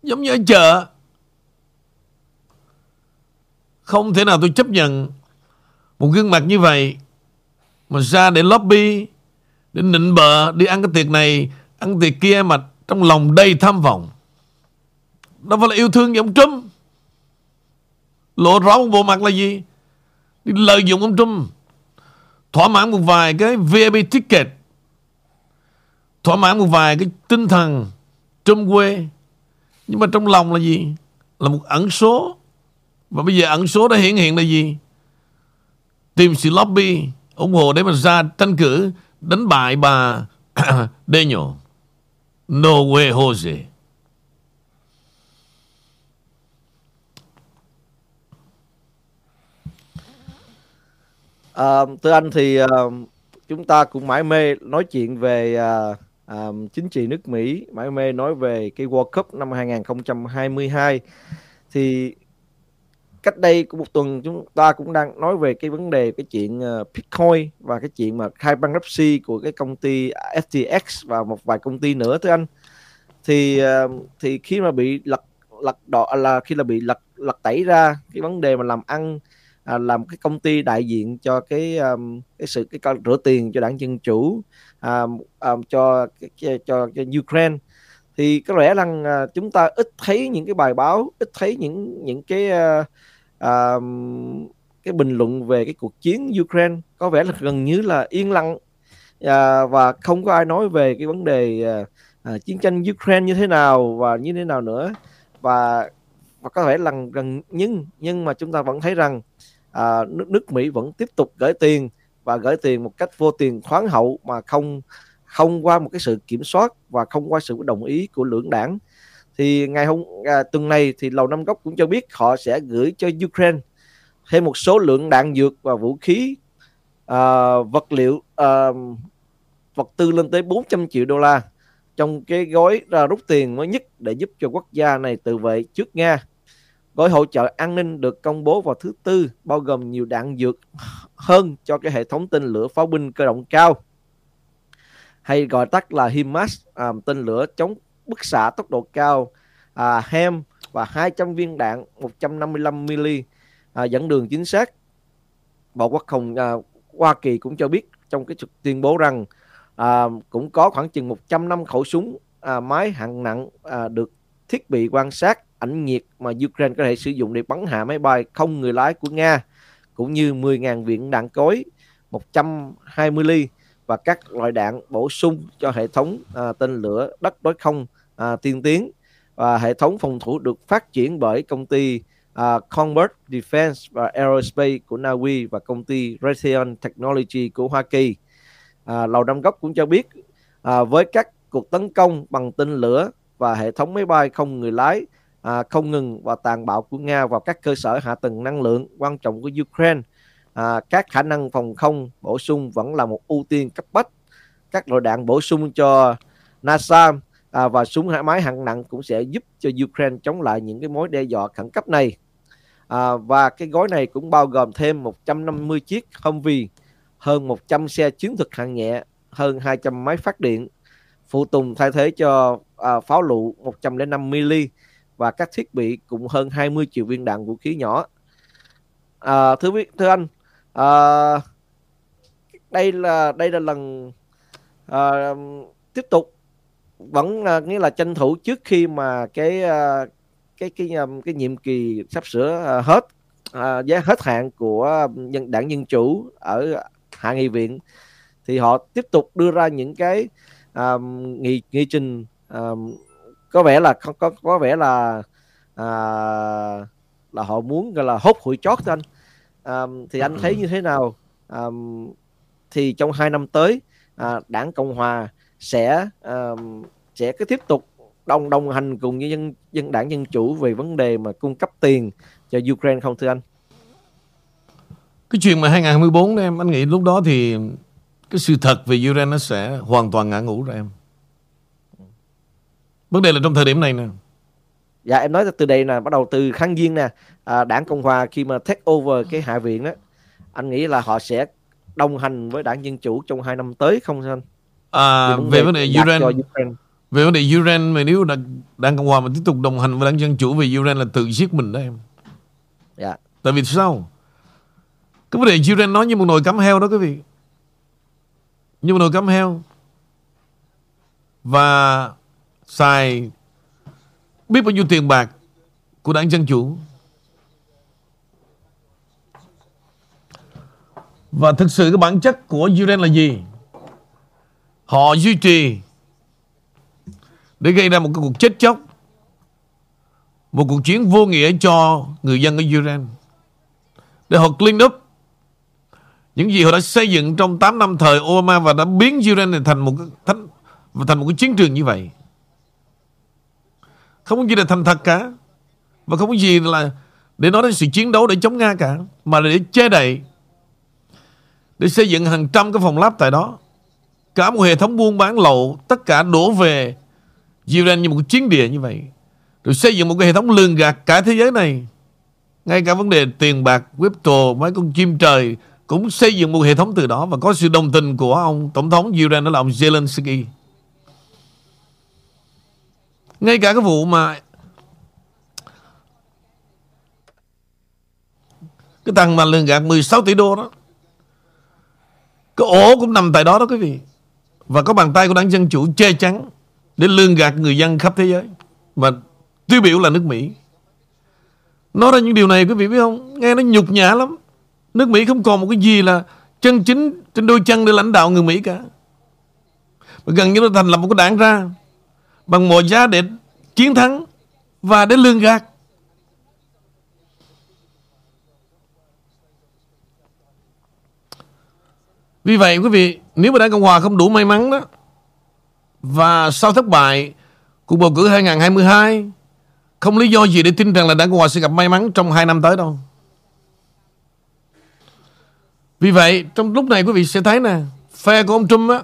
S1: Giống như ở chợ. Không thể nào tôi chấp nhận Một gương mặt như vậy Mà ra để lobby, Để nịnh bợ, Đi ăn cái tiệc này, Ăn tiệc kia mà trong lòng đầy tham vọng. Đó phải là yêu thương giống ông Trump. Lộ rõ một bộ mặt là gì? Đi lợi dụng ông Trump. Thỏa mãn một vài cái VIP ticket. Thỏa mãn một vài cái tinh thần Trump quê. Nhưng mà trong lòng là gì? Là một ẩn số. Và bây giờ ẩn số đã hiện hiện là gì? Tìm sự lobby, ủng hộ để mà ra tranh cử, đánh bại bà Daniel. No way, Jose.
S2: À, thưa anh thì uh, chúng ta cũng mãi mê nói chuyện về uh, uh, chính trị nước Mỹ, mãi mê nói về cái World Cup năm 2022 thì cách đây cũng một tuần chúng ta cũng đang nói về cái vấn đề cái chuyện uh, Bitcoin và cái chuyện mà khai bankruptcy của cái công ty FTX và một vài công ty nữa thưa anh. Thì uh, thì khi mà bị lật lật đỏ à, là khi là bị lật lật tẩy ra cái vấn đề mà làm ăn à, làm cái công ty đại diện cho cái um, cái sự cái con rửa tiền cho đảng dân chủ à, um, cho, cho cho cho Ukraine. Thì có lẽ rằng à, chúng ta ít thấy những cái bài báo ít thấy những những cái uh, uh, cái bình luận về cái cuộc chiến Ukraine. Có vẻ là gần như là yên lặng à, và không có ai nói về cái vấn đề à, à chiến tranh Ukraine như thế nào và như thế nào nữa. Và và có thể là gần nhưng nhưng mà chúng ta vẫn thấy rằng à, nước nước Mỹ vẫn tiếp tục gửi tiền và gửi tiền một cách vô tiền khoáng hậu mà không không qua một cái sự kiểm soát và không qua sự đồng ý của lưỡng đảng. Thì ngày hôm à, tuần này thì lầu năm góc cũng cho biết họ sẽ gửi cho Ukraine thêm một số lượng đạn dược và vũ khí à, vật liệu à, vật tư lên tới 400 triệu đô la trong cái gói ra rút tiền mới nhất để giúp cho quốc gia này tự vệ trước Nga. Gói hỗ trợ an ninh được công bố vào thứ Tư, bao gồm nhiều đạn dược hơn cho cái hệ thống tên lửa pháo binh cơ động cao, hay gọi tắt là HIMARS, à, tên lửa chống bức xạ tốc độ cao, à, HEM và 200 viên đạn 155 mm à, dẫn đường chính xác. Bộ Quốc phòng à, Hoa Kỳ cũng cho biết trong cái tuyên bố rằng à, cũng có khoảng chừng 100 năm khẩu súng à, máy hạng nặng à, được thiết bị quan sát ảnh nhiệt mà Ukraine có thể sử dụng để bắn hạ máy bay không người lái của Nga cũng như 10.000 viên đạn cối 120 ly và các loại đạn bổ sung cho hệ thống à, tên lửa đất đối không à, tiên tiến và hệ thống phòng thủ được phát triển bởi công ty à, Convert Defense và Aerospace của Na Uy và công ty Raytheon Technology của Hoa Kỳ. À, Lầu Năm Góc cũng cho biết à, với các cuộc tấn công bằng tên lửa và hệ thống máy bay không người lái à, không ngừng và tàn bạo của Nga vào các cơ sở hạ tầng năng lượng quan trọng của Ukraine. À, các khả năng phòng không bổ sung vẫn là một ưu tiên cấp bách. Các loại đạn bổ sung cho NASA à, và súng máy hạng nặng cũng sẽ giúp cho Ukraine chống lại những cái mối đe dọa khẩn cấp này. À, và cái gói này cũng bao gồm thêm 150 chiếc Humvee, hơn 100 xe chiến thuật hạng nhẹ, hơn 200 máy phát điện, phụ tùng thay thế cho à, pháo lụ 105 mm và các thiết bị cùng hơn 20 triệu viên đạn vũ khí nhỏ. À, thưa quý, thưa anh, à, đây là đây là lần à, tiếp tục vẫn à, nghĩa là tranh thủ trước khi mà cái à, cái cái cái, cái nhiệm kỳ sắp sửa à, hết à, giá hết hạn của nhân đảng dân chủ ở hạ nghị viện thì họ tiếp tục đưa ra những cái à, nghị nghị trình à, có vẻ là có có, có vẻ là à, là họ muốn gọi là hốt hụi chót anh à, thì anh thấy như thế nào à, thì trong hai năm tới à, đảng cộng hòa sẽ à, sẽ cứ tiếp tục đồng đồng hành cùng với dân dân đảng dân chủ về vấn đề mà cung cấp tiền cho Ukraine không thưa anh?
S1: Cái chuyện mà 2014 đó em anh nghĩ lúc đó thì cái sự thật về Ukraine nó sẽ hoàn toàn ngã ngũ rồi em. Vấn đề là trong thời điểm này nè.
S2: Dạ em nói từ đây là bắt đầu từ kháng viên nè, à, đảng Cộng hòa khi mà take over cái hạ viện đó, anh nghĩ là họ sẽ đồng hành với đảng Dân chủ trong hai năm tới không anh?
S1: À, về vấn đề Ukraine, về vấn đề Ukraine mà nếu đảng, đảng Cộng hòa mà tiếp tục đồng hành với đảng Dân chủ về Ukraine là tự giết mình đó em.
S2: Dạ.
S1: Tại vì sao? Cái vấn đề Ukraine nói như một nồi cắm heo đó quý vị. Như một nồi cắm heo. Và xài biết bao nhiêu tiền bạc của đảng Dân Chủ. Và thực sự cái bản chất của Ukraine là gì? Họ duy trì để gây ra một cái cuộc chết chóc, một cuộc chiến vô nghĩa cho người dân ở Iran. Để họ clean up những gì họ đã xây dựng trong 8 năm thời Obama và đã biến Iran này thành một cái thành, thành một cái chiến trường như vậy. Không có gì là thành thật cả. Và không có gì là để nói đến sự chiến đấu để chống Nga cả, mà là để che đậy, để xây dựng hàng trăm cái phòng lab tại đó. Cả một hệ thống buôn bán lậu, tất cả đổ về Iran như một chiến địa như vậy. Rồi xây dựng một cái hệ thống lường gạt cả thế giới này. Ngay cả vấn đề tiền bạc crypto mấy con chim trời cũng xây dựng một hệ thống từ đó. Và có sự đồng tình của ông tổng thống Iran đó là ông Zelensky ngay cả cái vụ mà cái thằng mà lường gạt 16 tỷ đô đó. Cái ổ cũng nằm tại đó đó quý vị. Và có bàn tay của đảng Dân Chủ che chắn để lương gạt người dân khắp thế giới. Và tiêu biểu là nước Mỹ. Nói ra những điều này quý vị biết không? Nghe nó nhục nhã lắm. Nước Mỹ không còn một cái gì là chân chính trên đôi chân để lãnh đạo người Mỹ cả. Và gần như nó thành lập một cái đảng ra bằng mọi giá để chiến thắng và để lương gạt Vì vậy quý vị, nếu mà Đảng Cộng Hòa không đủ may mắn đó và sau thất bại cuộc bầu cử 2022 không lý do gì để tin rằng là Đảng Cộng Hòa sẽ gặp may mắn trong 2 năm tới đâu. Vì vậy, trong lúc này quý vị sẽ thấy nè, phe của ông Trump á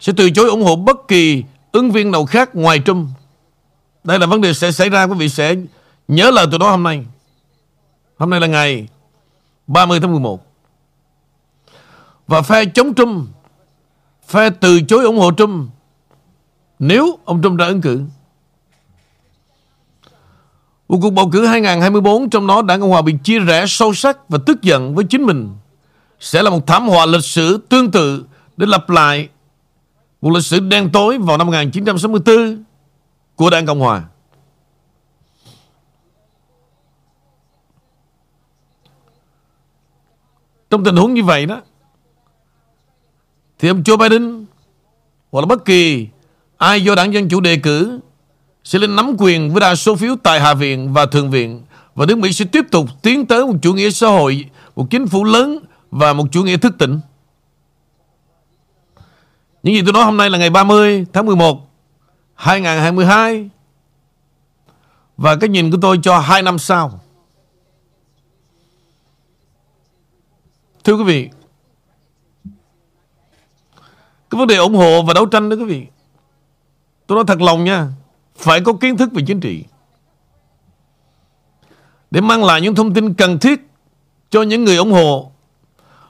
S1: sẽ từ chối ủng hộ bất kỳ ứng viên nào khác ngoài Trump. Đây là vấn đề sẽ xảy ra, quý vị sẽ nhớ lời từ đó hôm nay. Hôm nay là ngày 30 tháng 11. Và phe chống Trump, Phe từ chối ủng hộ Trump, Nếu ông Trump ra ứng cử Một cuộc bầu cử 2024 Trong đó đảng Cộng Hòa bị chia rẽ sâu sắc Và tức giận với chính mình Sẽ là một thảm họa lịch sử tương tự Để lặp lại một lịch sử đen tối vào năm 1964 Của đảng Cộng Hòa Trong tình huống như vậy đó thì ông Joe Biden hoặc là bất kỳ ai do đảng Dân Chủ đề cử sẽ lên nắm quyền với đa số phiếu tại Hạ viện và Thượng viện và nước Mỹ sẽ tiếp tục tiến tới một chủ nghĩa xã hội, một chính phủ lớn và một chủ nghĩa thức tỉnh. Những gì tôi nói hôm nay là ngày 30 tháng 11 2022 và cái nhìn của tôi cho hai năm sau. Thưa quý vị, cái vấn đề ủng hộ và đấu tranh đó quý vị Tôi nói thật lòng nha Phải có kiến thức về chính trị. Để mang lại những thông tin cần thiết Cho những người ủng hộ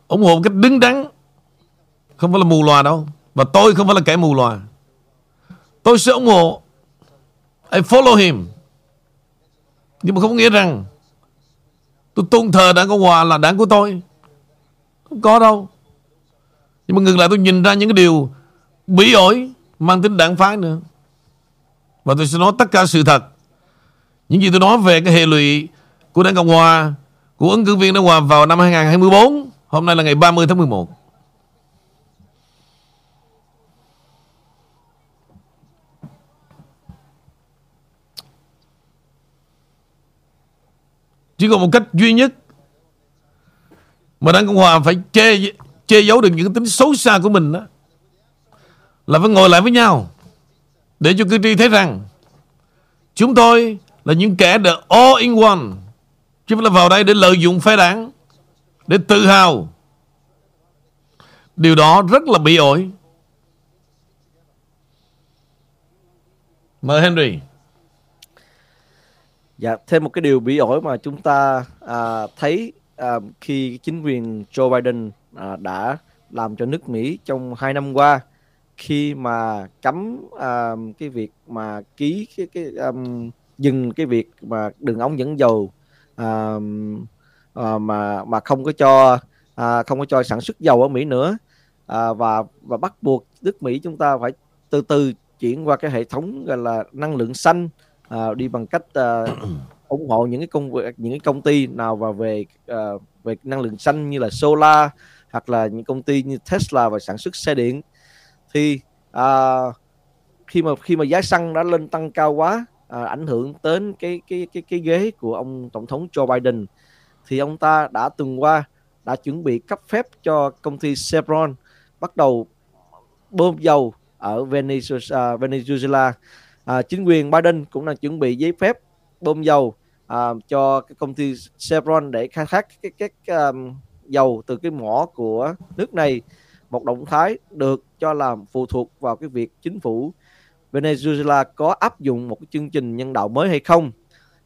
S1: ủng hộ một cách đứng đắn Không phải là mù loà đâu. Và tôi không phải là kẻ mù loà, Tôi sẽ ủng hộ I follow him Nhưng mà không nghĩa rằng Tôi tôn thờ đảng Cộng Hòa là đảng của tôi Không có đâu nhưng mà ngược lại tôi nhìn ra những cái điều bí ổi mang tính đảng phái nữa. Và tôi sẽ nói tất cả sự thật. Những gì tôi nói về cái hệ lụy của Đảng Cộng Hòa, của ứng cử viên Đảng Hòa vào năm 2024, hôm nay là ngày 30 tháng 11. Chỉ còn một cách duy nhất. Mà Đảng Cộng Hòa phải che che giấu được những tính xấu xa của mình đó. Là phải ngồi lại với nhau. Để cho cử tri thấy rằng, chúng tôi là những kẻ the all in one. Chứ không là vào đây để lợi dụng phe đảng, để tự hào. Điều đó rất là bị ổi. Mời Henry
S2: dạ thêm một cái điều bị ổi mà chúng ta à, thấy à, khi chính quyền Joe Biden à, đã làm cho nước Mỹ trong hai năm qua khi mà cấm à, cái việc mà ký cái cái um, dừng cái việc mà đường ống dẫn dầu à, à, mà mà không có cho à, không có cho sản xuất dầu ở Mỹ nữa. À, và và bắt buộc nước Mỹ chúng ta phải từ từ chuyển qua cái hệ thống gọi là năng lượng xanh à, đi bằng cách à, ủng hộ những cái công việc những cái công ty nào và về uh, về năng lượng xanh như là solar hoặc là những công ty như Tesla và sản xuất xe điện thì uh, khi mà khi mà giá xăng đã lên tăng cao quá à, ảnh hưởng đến cái cái cái cái ghế của ông tổng thống Joe Biden thì ông ta đã từng qua đã chuẩn bị cấp phép cho công ty Chevron bắt đầu bơm dầu ở Venezuela. Venezuela. À, chính quyền Biden cũng đang chuẩn bị giấy phép bơm dầu à, cho cái công ty Chevron để khai thác cái cái, cái um, dầu từ cái mỏ của nước này một động thái được cho là phụ thuộc vào cái việc chính phủ Venezuela có áp dụng một cái chương trình nhân đạo mới hay không.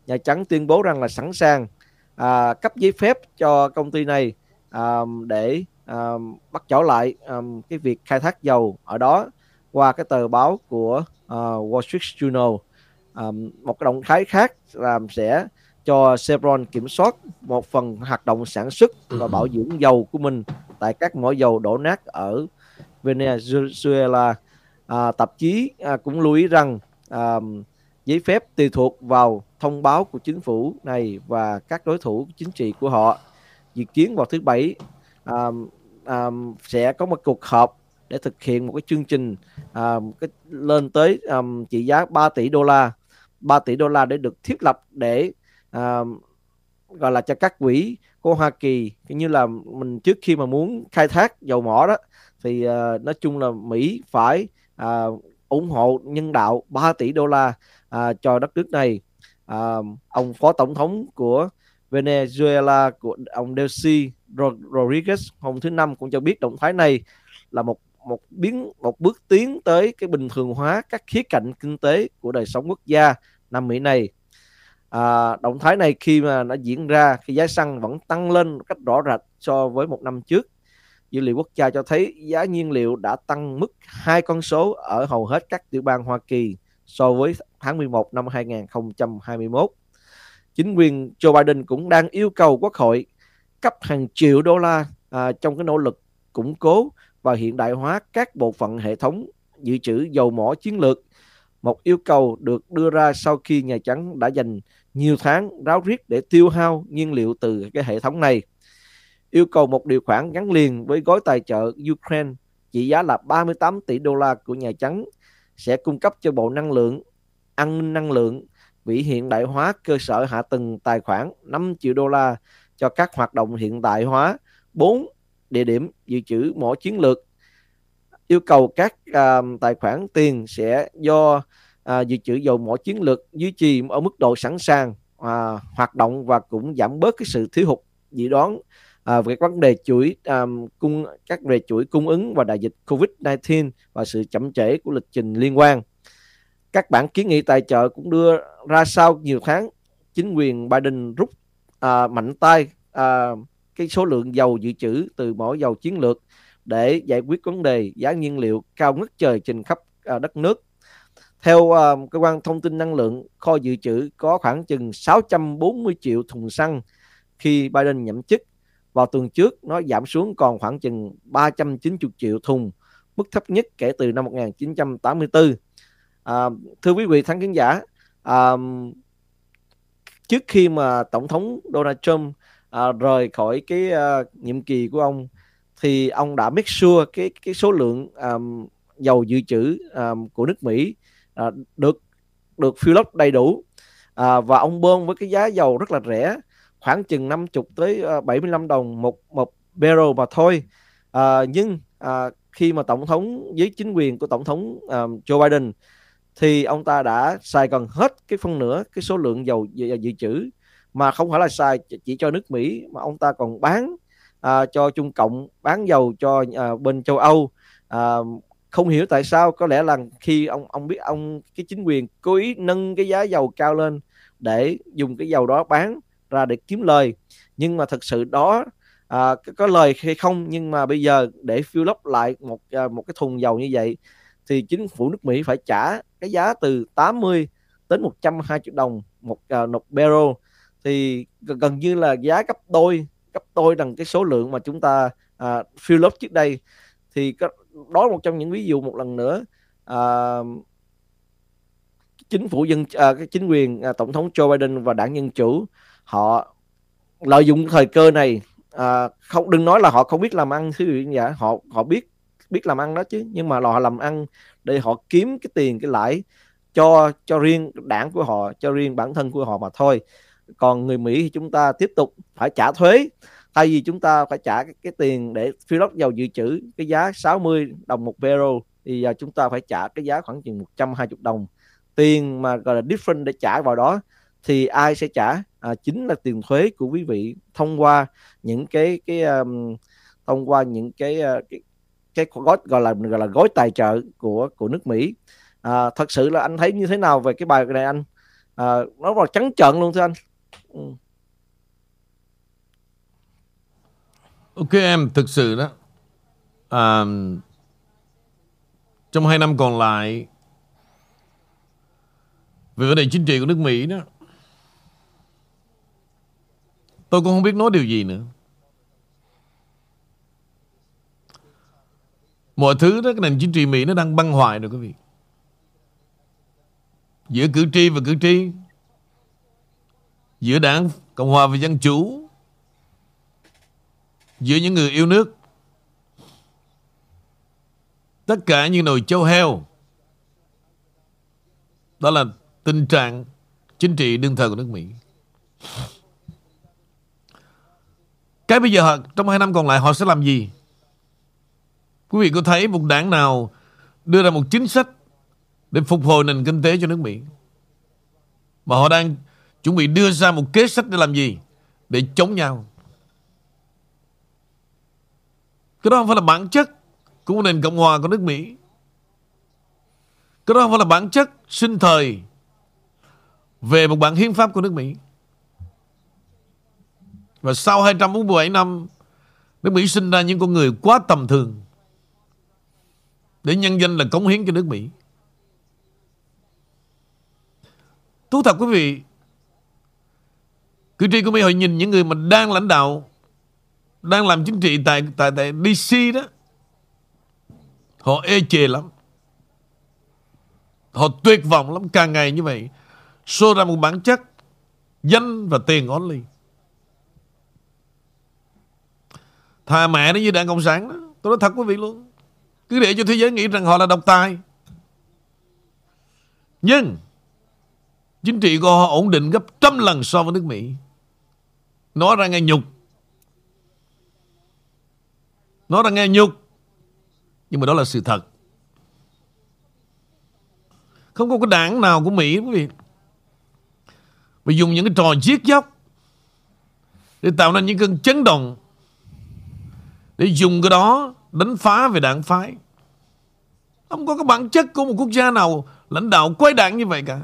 S2: Nhà Trắng tuyên bố rằng là sẵn sàng à, cấp giấy phép cho công ty này à, để à, bắt trở lại à, cái việc khai thác dầu ở đó qua cái tờ báo của Wall Street Journal. À, một cái động thái khác làm sẽ cho Chevron kiểm soát một phần hoạt động sản xuất và bảo dưỡng dầu của mình tại các mỏ dầu đổ nát ở Venezuela. À, tạp chí à, cũng lưu ý rằng à, giấy phép tùy thuộc vào thông báo của chính phủ này và các đối thủ chính trị của họ. Dự kiến vào thứ bảy à, à, sẽ có một cuộc họp để thực hiện một cái chương trình à, cái, lên tới um, trị giá 3 tỷ đô la 3 tỷ đô la để được thiết lập để à, gọi là cho các quỹ của Hoa Kỳ như là mình trước khi mà muốn khai thác dầu mỏ đó thì à, nói chung là Mỹ phải à, ủng hộ nhân đạo 3 tỷ đô la à, cho đất nước này. À, ông phó tổng thống của Venezuela của ông Delcy Rodriguez hôm thứ năm cũng cho biết động thái này là một một biến một bước tiến tới cái bình thường hóa các khía cạnh kinh tế của đời sống quốc gia Nam Mỹ này. À, động thái này khi mà nó diễn ra khi giá xăng vẫn tăng lên một cách rõ rệt so với một năm trước. Dữ liệu quốc gia cho thấy giá nhiên liệu đã tăng mức hai con số ở hầu hết các tiểu bang Hoa Kỳ so với tháng 11 năm 2021. Chính quyền Joe Biden cũng đang yêu cầu Quốc hội cấp hàng triệu đô la à, trong cái nỗ lực củng cố và hiện đại hóa các bộ phận hệ thống dự trữ dầu mỏ chiến lược. Một yêu cầu được đưa ra sau khi Nhà Trắng đã dành nhiều tháng ráo riết để tiêu hao nhiên liệu từ cái hệ thống này. Yêu cầu một điều khoản gắn liền với gói tài trợ Ukraine trị giá là 38 tỷ đô la của Nhà Trắng sẽ cung cấp cho Bộ Năng lượng, an ninh năng lượng, vị hiện đại hóa cơ sở hạ tầng tài khoản 5 triệu đô la cho các hoạt động hiện đại hóa 4 địa điểm dự trữ mỏ chiến lược yêu cầu các uh, tài khoản tiền sẽ do uh, dự trữ dầu mỏ chiến lược duy trì ở mức độ sẵn sàng uh, hoạt động và cũng giảm bớt cái sự thiếu hụt dự đoán uh, về các vấn đề chuỗi um, cung các về chuỗi cung ứng và đại dịch Covid-19 và sự chậm trễ của lịch trình liên quan. Các bản kiến nghị tài trợ cũng đưa ra sau nhiều tháng chính quyền Biden rút uh, mạnh tay uh, cái số lượng dầu dự trữ từ mỏ dầu chiến lược để giải quyết vấn đề giá nhiên liệu cao ngất trời trên khắp à, đất nước. Theo uh, cơ quan thông tin năng lượng, kho dự trữ có khoảng chừng 640 triệu thùng xăng khi Biden nhậm chức. Vào tuần trước, nó giảm xuống còn khoảng chừng 390 triệu thùng, mức thấp nhất kể từ năm 1984. À, thưa quý vị khán giả, à, trước khi mà Tổng thống Donald Trump à, rời khỏi cái à, nhiệm kỳ của ông thì ông đã make sure cái cái số lượng um, dầu dự trữ um, của nước Mỹ uh, được được fill up đầy đủ. À, và ông bơm với cái giá dầu rất là rẻ khoảng chừng 50 tới uh, 75 đồng một một barrel mà thôi. À, nhưng à, khi mà tổng thống với chính quyền của tổng thống um, Joe Biden thì ông ta đã xài gần hết cái phân nửa cái số lượng dầu dự, dự trữ mà không phải là xài chỉ cho nước Mỹ mà ông ta còn bán à, cho Trung Cộng bán dầu cho à, bên châu Âu. À, không hiểu tại sao có lẽ là khi ông ông biết ông cái chính quyền cố ý nâng cái giá dầu cao lên để dùng cái dầu đó bán ra để kiếm lời. Nhưng mà thật sự đó à, có lời hay không nhưng mà bây giờ để fill up lại một à, một cái thùng dầu như vậy thì chính phủ nước Mỹ phải trả cái giá từ 80 đến 120 đồng một à, một barrel thì gần như là giá gấp đôi gấp đôi bằng cái số lượng mà chúng ta à, fill up trước đây. Thì đó là một trong những ví dụ một lần nữa. À, chính phủ dân à, cái chính quyền à, tổng thống Joe Biden và đảng dân chủ họ lợi dụng thời cơ này à, không đừng nói là họ không biết làm ăn thứ gì vậy họ họ biết biết làm ăn đó chứ nhưng mà họ làm ăn để họ kiếm cái tiền cái lãi cho cho riêng đảng của họ cho riêng bản thân của họ mà thôi còn người Mỹ thì chúng ta tiếp tục phải trả thuế thay vì chúng ta phải trả cái, cái tiền để phi lót dầu dự trữ cái giá 60 đồng một barrel thì giờ chúng ta phải trả cái giá khoảng chừng 120 đồng. Tiền mà gọi là different để trả vào đó thì ai sẽ trả? À, chính là tiền thuế của quý vị thông qua những cái cái um, thông qua những cái uh, cái cái gói gọi là gọi là gói tài trợ của của nước Mỹ. À, thật sự là anh thấy như thế nào về cái bài này anh? À, nó là trắng trợn luôn thưa anh ừ.
S1: ok em thực sự đó à, trong hai năm còn lại về vấn đề chính trị của nước Mỹ đó tôi cũng không biết nói điều gì nữa mọi thứ đó cái nền chính trị Mỹ nó đang băng hoại rồi quý vị giữa cử tri và cử tri giữa đảng Cộng hòa và Dân Chủ giữa những người yêu nước. Tất cả như nồi châu heo đó là tình trạng chính trị đương thời của nước Mỹ. Cái bây giờ họ, trong hai năm còn lại họ sẽ làm gì? Quý vị có thấy một đảng nào đưa ra một chính sách để phục hồi nền kinh tế cho nước Mỹ? Mà họ đang chuẩn bị đưa ra một kế sách để làm gì để chống nhau cái đó không phải là bản chất của nền Cộng hòa của nước Mỹ. Cái đó không phải là bản chất sinh thời về một bản hiến pháp của nước Mỹ. Và sau 247 năm, nước Mỹ sinh ra những con người quá tầm thường để nhân danh là cống hiến cho nước Mỹ. Thú thật quý vị, cử tri của Mỹ họ nhìn những người mà đang lãnh đạo, đang làm chính trị tại tại tại DC đó, Họ ê chề lắm. Họ tuyệt vọng lắm Càng ngày như vậy Xô ra một bản chất Danh và tiền only. Thà mẹ nó như đảng Cộng sản đó Tôi nói thật quý vị luôn. Cứ để cho thế giới nghĩ rằng họ là độc tài. Nhưng Chính trị của họ ổn định gấp trăm lần so với nước Mỹ. Nói ra nghe nhục. Nói ra nghe nhục. Nhưng mà đó là sự thật. Không có cái đảng nào của Mỹ, quý vị. Mà dùng những cái trò giết dốc Để tạo nên những cơn chấn động, Để dùng cái đó Đánh phá về đảng phái. Không có cái bản chất của một quốc gia nào Lãnh đạo quay đảng như vậy cả.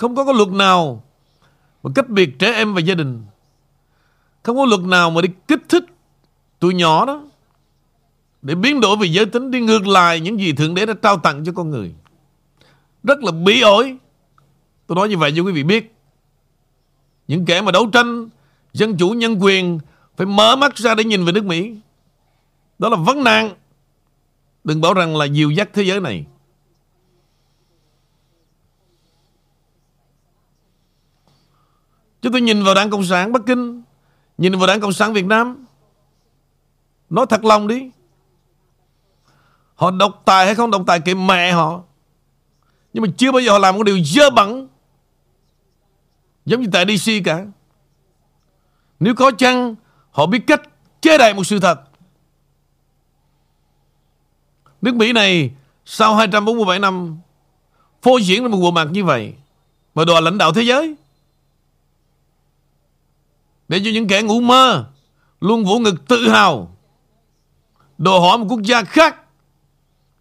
S1: Không có cái luật nào Mà cách biệt trẻ em và gia đình. Không có luật nào mà đi kích thích Tụi nhỏ đó Để biến đổi về giới tính, Đi ngược lại những gì Thượng Đế đã trao tặng cho con người. Rất là bí ổi. Tôi nói như vậy cho quý vị biết. Những kẻ mà đấu tranh Dân chủ, nhân quyền Phải mở mắt ra để nhìn về nước Mỹ. Đó là vấn nạn. Đừng bảo rằng là dìu dắt thế giới này. Chúng tôi nhìn vào Đảng Cộng sản Bắc Kinh, Nhìn vào Đảng Cộng sản Việt Nam, Nói thật lòng đi. Họ độc tài hay không độc tài kệ mẹ họ. Nhưng mà chưa bao giờ họ làm một điều dơ bẩn, Giống như tại DC cả. Nếu có chăng, Họ biết cách chế đại một sự thật. Nước Mỹ này, Sau 247 năm, Phô diễn ra một bộ mặt như vậy Mà đòi lãnh đạo thế giới. Để cho những kẻ ngủ mơ Luôn vỗ ngực tự hào đòi hỏi một quốc gia khác,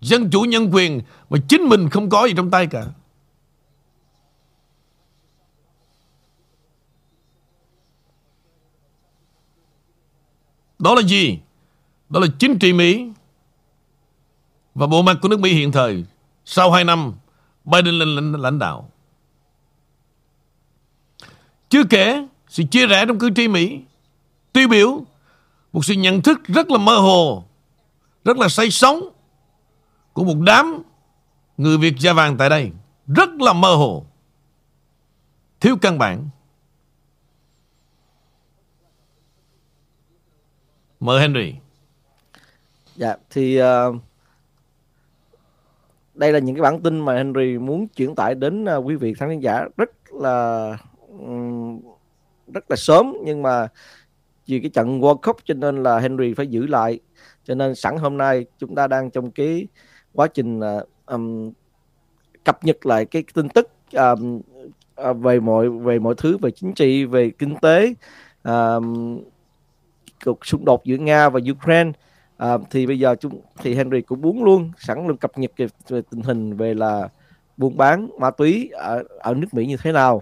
S1: dân chủ nhân quyền mà chính mình không có gì trong tay cả. Đó là gì? Đó là chính trị Mỹ và bộ mặt của nước Mỹ hiện thời sau 2 năm, Biden lên lãnh đạo. Chưa kể sự chia rẽ trong cử tri Mỹ. Tiêu biểu một sự nhận thức rất là mơ hồ rất là say sóng của một đám người Việt da vàng tại đây. Rất là mơ hồ. Thiếu căn bản. Mời Henry.
S2: Dạ, thì uh, đây là những cái bản tin mà Henry muốn chuyển tải đến uh, quý vị khán giả. Rất là um, rất là sớm nhưng mà vì cái trận World Cup cho nên là Henry phải giữ lại. Cho nên sẵn hôm nay chúng ta đang trong cái quá trình uh, um, cập nhật lại cái tin tức um, uh, về mọi về mọi thứ về chính trị về kinh tế um, cuộc xung đột giữa Nga và Ukraine. Uh, thì bây giờ chúng thì Henry cũng muốn luôn sẵn luôn cập nhật về, về tình hình về là buôn bán ma túy ở ở nước Mỹ như thế nào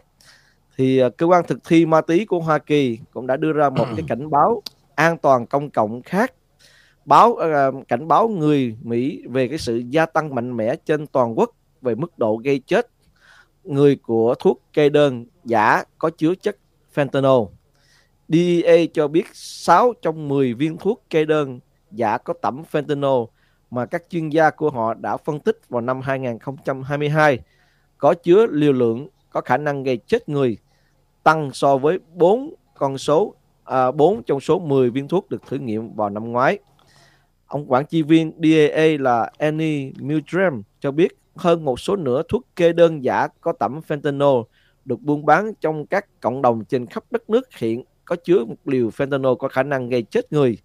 S2: thì uh, cơ quan thực thi ma túy của Hoa Kỳ cũng đã đưa ra một cái cảnh báo an toàn công cộng khác báo uh, cảnh báo người Mỹ về cái sự gia tăng mạnh mẽ trên toàn quốc về mức độ gây chết. Người của thuốc kê đơn giả có chứa chất fentanyl. DEA cho biết 6 trong 10 viên thuốc kê đơn giả có tẩm fentanyl mà các chuyên gia của họ đã phân tích vào năm 2022 có chứa liều lượng có khả năng gây chết người tăng so với 4 con số à, 4 trong số 10 viên thuốc được thử nghiệm vào năm ngoái. Ông quản trị viên DAA là Annie Mildrem cho biết hơn một số nửa thuốc kê đơn giả có tẩm fentanyl được buôn bán trong các cộng đồng trên khắp đất nước hiện có chứa một liều fentanyl có khả năng gây chết người.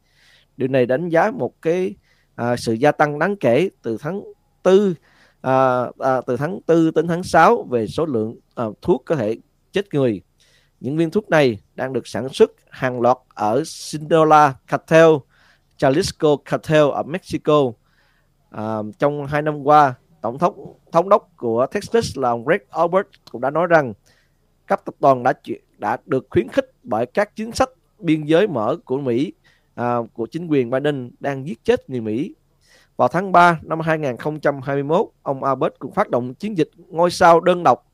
S2: Điều này đánh giá một cái à, sự gia tăng đáng kể từ tháng 4 à, à, từ tháng 4 đến tháng 6 về số lượng à, thuốc có thể chết người. Những viên thuốc này đang được sản xuất hàng loạt ở Sinaloa Cartel, Jalisco Cartel ở Mexico. À, trong hai năm qua, tổng thống thống đốc của Texas là ông Greg Albert cũng đã nói rằng các tập đoàn đã đã được khuyến khích bởi các chính sách biên giới mở của Mỹ à, của chính quyền Biden đang giết chết người Mỹ. Vào tháng 3 năm 2021, ông Albert cũng phát động chiến dịch ngôi sao đơn độc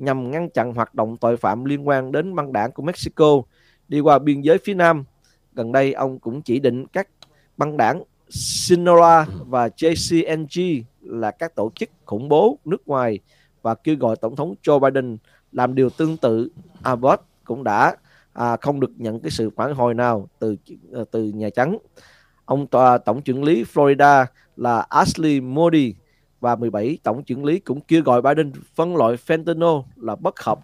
S2: nhằm ngăn chặn hoạt động tội phạm liên quan đến băng đảng của Mexico đi qua biên giới phía Nam. Gần đây, ông cũng chỉ định các băng đảng Sinaloa và JCNG là các tổ chức khủng bố nước ngoài và kêu gọi Tổng thống Joe Biden làm điều tương tự. Abbott cũng đã à, không được nhận cái sự phản hồi nào từ ờ, từ Nhà Trắng. Ông tòa tổng trưởng lý Florida là Ashley Moody và 17 tổng trưởng lý cũng kêu gọi Biden phân loại fentanyl là bất hợp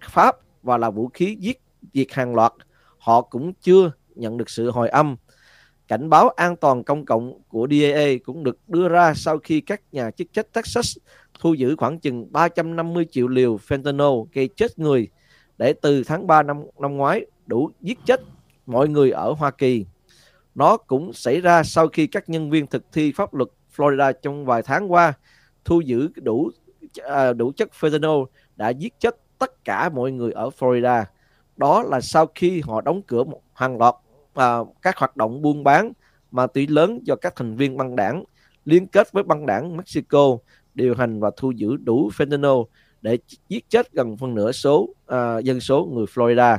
S2: pháp và là vũ khí giết, diệt hàng loạt. Họ cũng chưa nhận được sự hồi âm. Cảnh báo an toàn công cộng của DAA cũng được đưa ra sau khi các nhà chức trách Texas thu giữ khoảng chừng 350 triệu liều fentanyl gây chết người để từ tháng 3 năm năm ngoái đủ giết chết mọi người ở Hoa Kỳ. Nó cũng xảy ra sau khi các nhân viên thực thi pháp luật Florida trong vài tháng qua thu giữ đủ à, đủ chất fentanyl đã giết chết tất cả mọi người ở Florida. Đó là sau khi họ đóng cửa một hàng loạt uh, các hoạt động buôn bán ma túy lớn do các thành viên băng đảng liên kết với băng đảng Mexico điều hành và thu giữ đủ fentanyl để giết chết gần phân nửa số uh, dân số người Florida.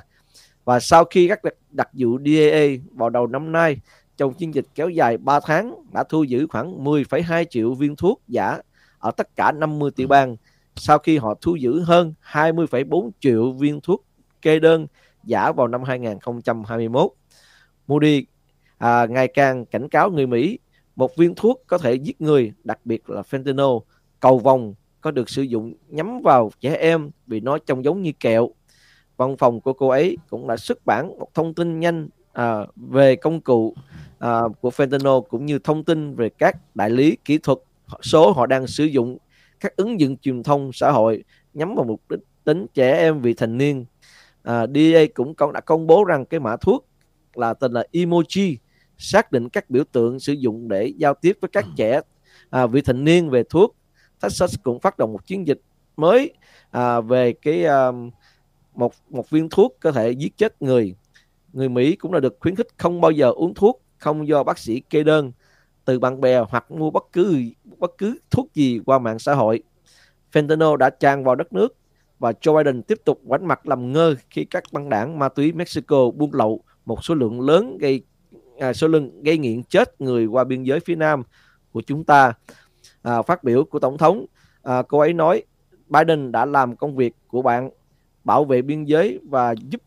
S2: Và sau khi các đặc, đặc vụ DAA vào đầu năm nay trong chiến dịch kéo dài 3 tháng đã thu giữ khoảng 10,2 triệu viên thuốc giả ở tất cả 50 tiểu bang sau khi họ thu giữ hơn 20,4 triệu viên thuốc kê đơn giả vào năm 2021. Moody à, ngày càng cảnh cáo người Mỹ một viên thuốc có thể giết người, đặc biệt là fentanyl, cầu vòng có được sử dụng nhắm vào trẻ em vì nó trông giống như kẹo. Văn phòng của cô ấy cũng đã xuất bản một thông tin nhanh à, về công cụ uh, của fentanyl cũng như thông tin về các đại lý kỹ thuật số họ đang sử dụng các ứng dụng truyền thông xã hội nhắm vào mục đích tính trẻ em vị thành niên. Ờ, à, DA cũng đã công bố rằng cái mã thuốc là tên là emoji xác định các biểu tượng sử dụng để giao tiếp với các trẻ à, vị thành niên về thuốc. Texas cũng phát động một chiến dịch mới à, về cái à, một một viên thuốc có thể giết chết người. Người Mỹ cũng đã được khuyến khích không bao giờ uống thuốc không do bác sĩ kê đơn từ bạn bè hoặc mua bất cứ bất cứ thuốc gì qua mạng xã hội. Fentanyl đã tràn vào đất nước và Joe Biden tiếp tục quánh mặt làm ngơ khi các băng đảng ma túy Mexico buôn lậu một số lượng lớn gây à, số lượng gây nghiện chết người qua biên giới phía nam của chúng ta. À, phát biểu của tổng thống, à, cô ấy nói Biden đã làm công việc của bạn bảo vệ biên giới và giúp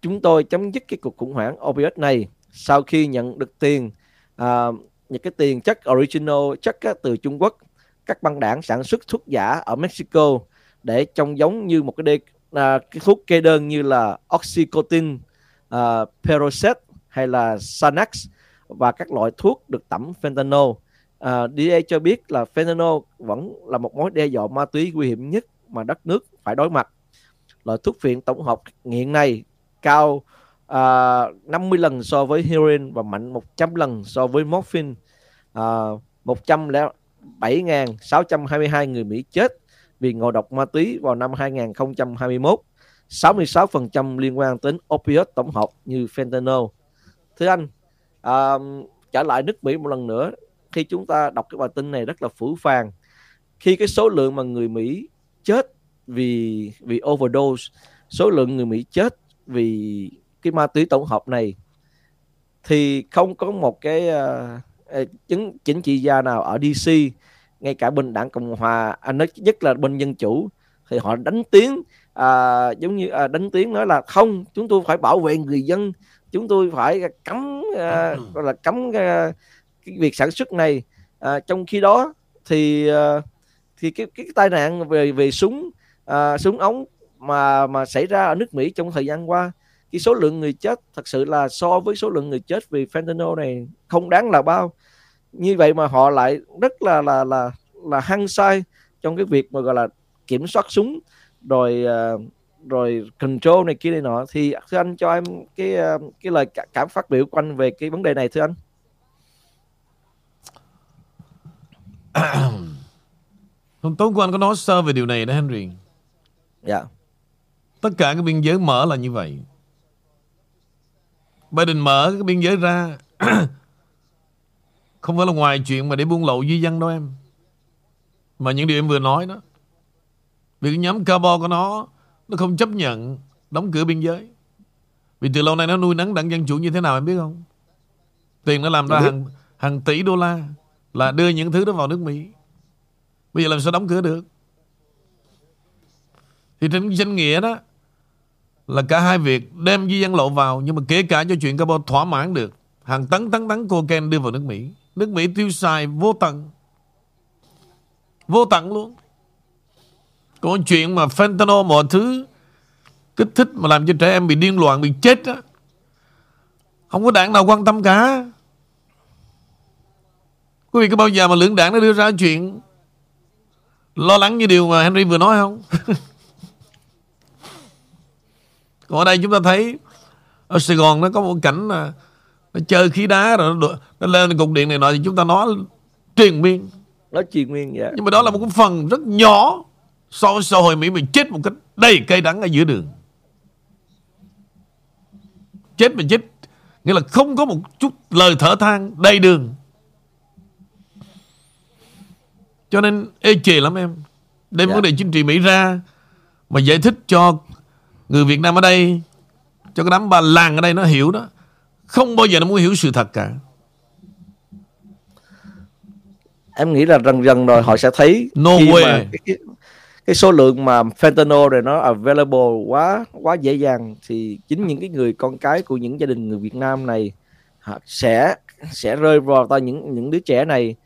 S2: chúng tôi chấm dứt cái cuộc khủng hoảng opioid này sau khi nhận được tiền à, những cái tiền chất original chất á, từ Trung Quốc các băng đảng sản xuất thuốc giả ở Mexico để trông giống như một cái, đê, à, cái thuốc kê đơn như là oxycontin, à, Perocet hay là Xanax và các loại thuốc được tẩm fentanyl. À, DA cho biết là fentanyl vẫn là một mối đe dọa ma túy nguy hiểm nhất mà đất nước phải đối mặt. Loại thuốc phiện tổng hợp nghiện này cao À, uh, 50 lần so với heroin và mạnh 100 lần so với morphine. À, uh, 107.622 người Mỹ chết vì ngộ độc ma túy vào năm 2021. 66% liên quan đến opioid tổng hợp như fentanyl. Thưa anh, à, uh, trở lại nước Mỹ một lần nữa, khi chúng ta đọc cái bài tin này rất là phủ phàng. Khi cái số lượng mà người Mỹ chết vì vì overdose, số lượng người Mỹ chết vì cái ma túy tổng hợp này thì không có một cái uh, chứng chính trị gia nào ở DC ngay cả bên đảng cộng hòa anh nói nhất là bên dân chủ thì họ đánh tiếng à, giống như à, đánh tiếng nói là không chúng tôi phải bảo vệ người dân chúng tôi phải cấm à, gọi là cấm à, cái việc sản xuất này. À, trong khi đó thì à, thì cái, cái cái tai nạn về về súng à, súng ống mà mà xảy ra ở nước Mỹ trong thời gian qua cái số lượng người chết thật sự là so với số lượng người chết vì fentanyl này không đáng là bao. Như vậy mà họ lại rất là là là là hăng sai trong cái việc mà gọi là kiểm soát súng rồi uh, rồi control này kia này nọ. Thì thưa anh cho em cái uh, cái lời cảm phát biểu của anh về cái vấn đề này thưa anh.
S1: Hôm tối của anh có nói sơ về điều này đó Henry.
S2: Dạ.
S1: Tất cả cái biên giới mở là như vậy Biden mở cái biên giới ra. Không phải là ngoài chuyện mà để buôn lậu di dân đâu em. Mà những điều em vừa nói đó Vì cái nhóm cabo của nó Nó không chấp nhận đóng cửa biên giới. Vì từ lâu nay nó nuôi nấng đảng Dân Chủ như thế nào em biết không? Tiền nó làm ra hàng, hàng tỷ đô la Là đưa những thứ đó vào nước Mỹ. Bây giờ làm sao đóng cửa được? Thì trên danh nghĩa đó là cả hai việc đem di dân lộ vào, Nhưng mà kể cả cho chuyện cabo thỏa mãn được, Hàng tấn tấn tấn cocaine đưa vào nước Mỹ. Nước Mỹ tiêu xài vô tận. Vô tận luôn. Còn chuyện mà fentanyl mọi thứ, Kích thích mà làm cho trẻ em bị điên loạn, Bị chết á. Không có đảng nào quan tâm cả. Quý vị có bao giờ mà lưỡng đảng nó đưa ra chuyện Lo lắng như điều mà Henry vừa nói không? Còn ở đây chúng ta thấy Ở Sài Gòn nó có một cảnh là nó chơi khí đá rồi nó, nó lên cục điện này nọ thì chúng ta nói truyền miên
S2: nói truyền miên dạ.
S1: nhưng mà đó là một cái phần rất nhỏ so với xã hội Mỹ mình chết một cách đầy cay đắng ở giữa đường chết mà chết nghĩa là không có một chút lời thở than đầy đường cho nên ê chề lắm em đem dạ. vấn đề chính trị Mỹ ra mà giải thích cho người Việt Nam ở đây cho cái đám bà làng ở đây nó hiểu đó không bao giờ nó muốn hiểu sự thật cả
S2: em nghĩ là dần dần rồi họ sẽ thấy
S1: no
S2: khi
S1: way.
S2: mà cái, cái, số lượng mà fentanyl này nó available quá quá dễ dàng thì chính những cái người con cái của những gia đình người Việt Nam này sẽ sẽ rơi vào tay những những đứa trẻ này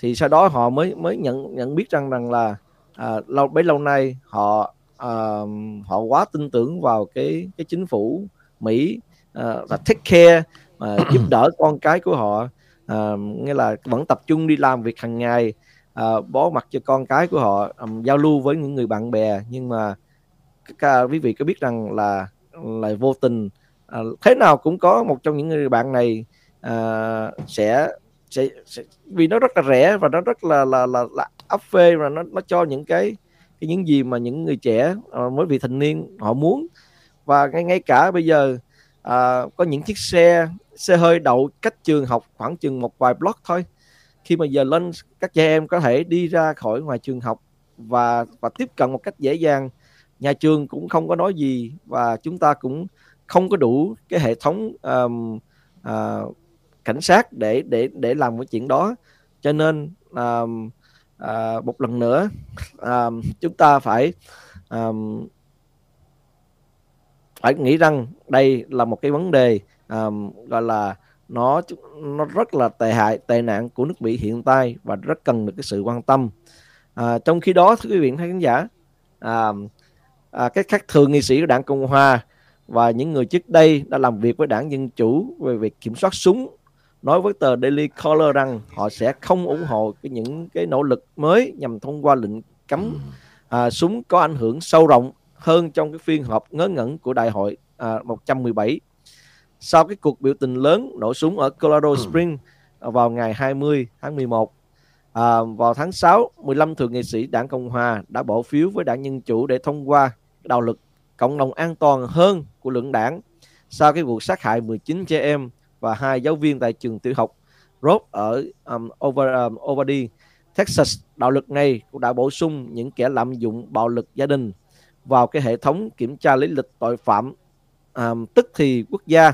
S2: thì sau đó họ mới mới nhận nhận biết rằng rằng là à, lâu bấy lâu nay họ à, họ quá tin tưởng vào cái cái chính phủ Mỹ uh, và take care uh, giúp đỡ con cái của họ. Uh, nghĩa là vẫn tập trung đi làm việc hàng ngày uh, bó mặt cho con cái của họ um, giao lưu với những người bạn bè. Nhưng mà các quý vị có biết rằng là là vô tình uh, thế nào cũng có một trong những người bạn này uh, sẽ, sẽ sẽ vì nó rất là rẻ và nó rất là là là, là áp phê và nó nó cho những cái cái những gì mà những người trẻ ờ, uh, mới vị thành niên họ muốn. Và ngay ngay cả bây giờ à, có những chiếc xe xe hơi đậu cách trường học khoảng chừng một vài block thôi. Khi mà giờ lên các trẻ em có thể đi ra khỏi ngoài trường học và và tiếp cận một cách dễ dàng. Nhà trường cũng không có nói gì và chúng ta cũng không có đủ cái hệ thống um, uh, cảnh sát để để để làm cái chuyện đó. Cho nên um, à, một lần nữa à, chúng ta phải à, phải nghĩ rằng đây là một cái vấn đề à, gọi là nó nó rất là tệ hại tệ nạn của nước Mỹ hiện tại và rất cần được cái sự quan tâm. À, trong khi đó thưa quý vị khán giả à, à, các khách thường nghị sĩ của đảng Cộng hòa và những người trước đây đã làm việc với đảng Dân Chủ về việc kiểm soát súng nói với tờ Daily Caller rằng họ sẽ không ủng hộ cái những cái nỗ lực mới nhằm thông qua lệnh cấm à, súng có ảnh hưởng sâu rộng hơn trong cái phiên họp ngớ ngẩn của đại hội à, 117 sau cái cuộc biểu tình lớn nổ súng ở Colorado Springs vào ngày 20 tháng 11 à, vào tháng 6 15 thượng nghị sĩ đảng Cộng hòa đã bỏ phiếu với đảng Dân Chủ để thông qua đạo luật cộng đồng an toàn hơn của lượng đảng sau cái vụ sát hại 19 trẻ em và hai giáo viên tại trường tiểu học Rob ở um, Over, um, Overdy, Texas. Đạo luật này cũng đã bổ sung những kẻ lạm dụng bạo lực gia đình vào cái hệ thống kiểm tra lý lịch tội phạm um, tức thì quốc gia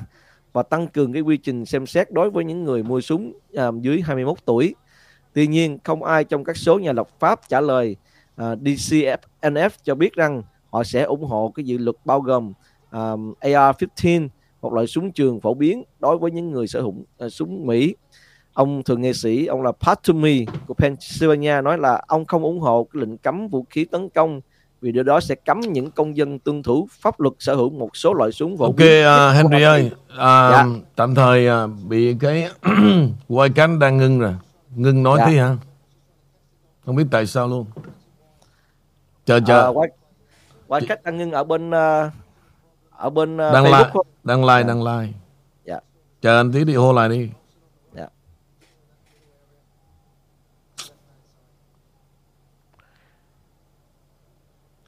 S2: và tăng cường cái quy trình xem xét đối với những người mua súng um, dưới 21 tuổi. Tuy nhiên, không ai trong các số nhà lập pháp trả lời à, uh, DCFNF cho biết rằng họ sẽ ủng hộ cái dự luật bao gồm um, AR-15 một loại súng trường phổ biến đối với những người sở hữu uh, súng Mỹ. Ông thượng nghị sĩ, ông là Pat Toomey của Pennsylvania nói là ông không ủng hộ cái lệnh cấm vũ khí tấn công vì điều đó sẽ cấm những công dân tuân thủ pháp luật sở hữu một số loại súng
S1: phổ Ok, biến. uh, Henry ơi, uh, dạ. tạm thời uh, bị cái quay cánh đang ngưng rồi, ngưng nói dạ. tí hả? Không biết tại sao luôn. Chờ chờ. Uh,
S2: quay, quay cách đang ngưng ở bên uh, ở bên uh,
S1: đang Facebook like, đang like, dạ. đang like. Dạ. Chờ anh tí đi hô lại đi. Dạ.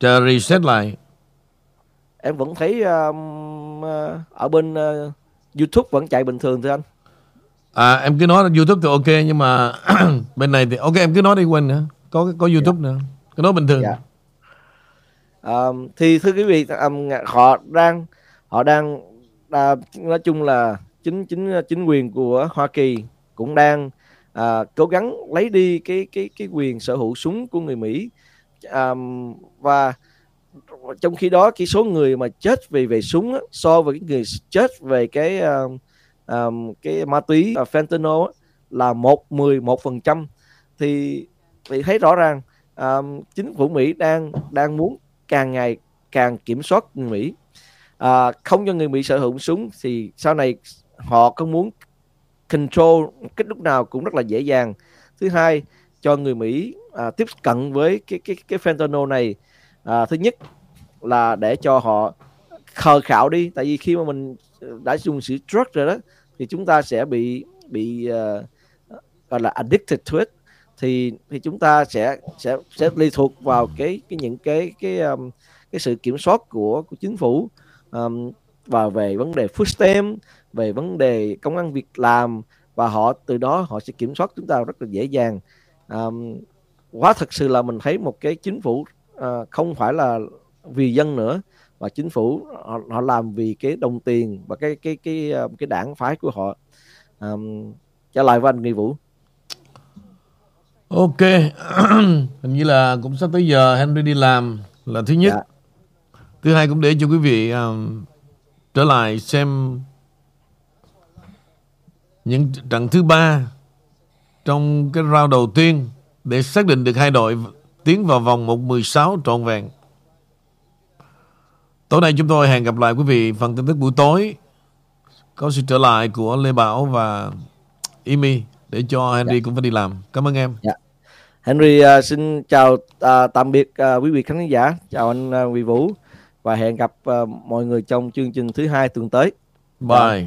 S1: Chờ reset lại.
S2: Em vẫn thấy uh, ở bên uh, YouTube vẫn chạy bình thường thưa anh.
S1: À em cứ nói YouTube thì ok nhưng mà bên này thì ok em cứ nói đi quên nữa. Có có YouTube dạ. nữa. Cứ nói bình thường. Dạ
S2: um, thì thưa quý vị um, họ đang họ đang uh, nói chung là chính chính chính quyền của Hoa Kỳ cũng đang uh, cố gắng lấy đi cái cái cái quyền sở hữu súng của người Mỹ. Um, và trong khi đó cái số người mà chết vì về súng á, so với cái người chết về cái uh, um, cái ma túy uh, fentanyl á, là một mười một phần trăm. Thì thì thấy rõ ràng um, chính phủ Mỹ đang đang muốn càng ngày càng kiểm soát người Mỹ. À, không cho người Mỹ sở hữu súng thì sau này họ có muốn control cái lúc nào cũng rất là dễ dàng. Thứ hai cho người Mỹ à, tiếp cận với cái cái cái fentanyl này à, thứ nhất là để cho họ khờ khảo đi. Tại vì khi mà mình ờ, đã dùng sự drug rồi đó thì chúng ta sẽ bị bị uh, gọi là addicted to it thì thì chúng ta sẽ sẽ sẽ lệ thuộc vào cái cái những cái cái um, cái sự kiểm soát của của chính phủ um, và về vấn đề food stamp về vấn đề công ăn việc làm và họ từ đó họ sẽ kiểm soát chúng ta rất là dễ dàng. Um, quá thật sự là mình thấy một cái chính phủ uh, không phải là vì dân nữa và chính phủ họ, họ làm vì cái đồng tiền và cái cái cái cái, cái đảng phái của họ. Um, trả lại với anh Nghi Vũ.
S1: Ok, hình như là cũng sắp tới giờ Henry đi làm là thứ nhất. Dạ. Thứ hai cũng để cho quý vị um, trở lại xem những trận thứ ba trong cái round đầu tiên để xác định được hai đội tiến vào vòng 1-16 trọn vẹn. Tối nay chúng tôi hẹn gặp lại quý vị phần tin tức buổi tối có sự trở lại của Lê Bảo và Imi để cho Henry dạ. cũng phải đi làm. Cảm ơn em.
S2: Dạ. Henry uh, xin chào uh, tạm biệt uh, quý vị khán giả, chào anh uh, Huy Vũ và hẹn gặp uh, mọi người trong chương trình thứ hai tuần tới.
S1: Bye.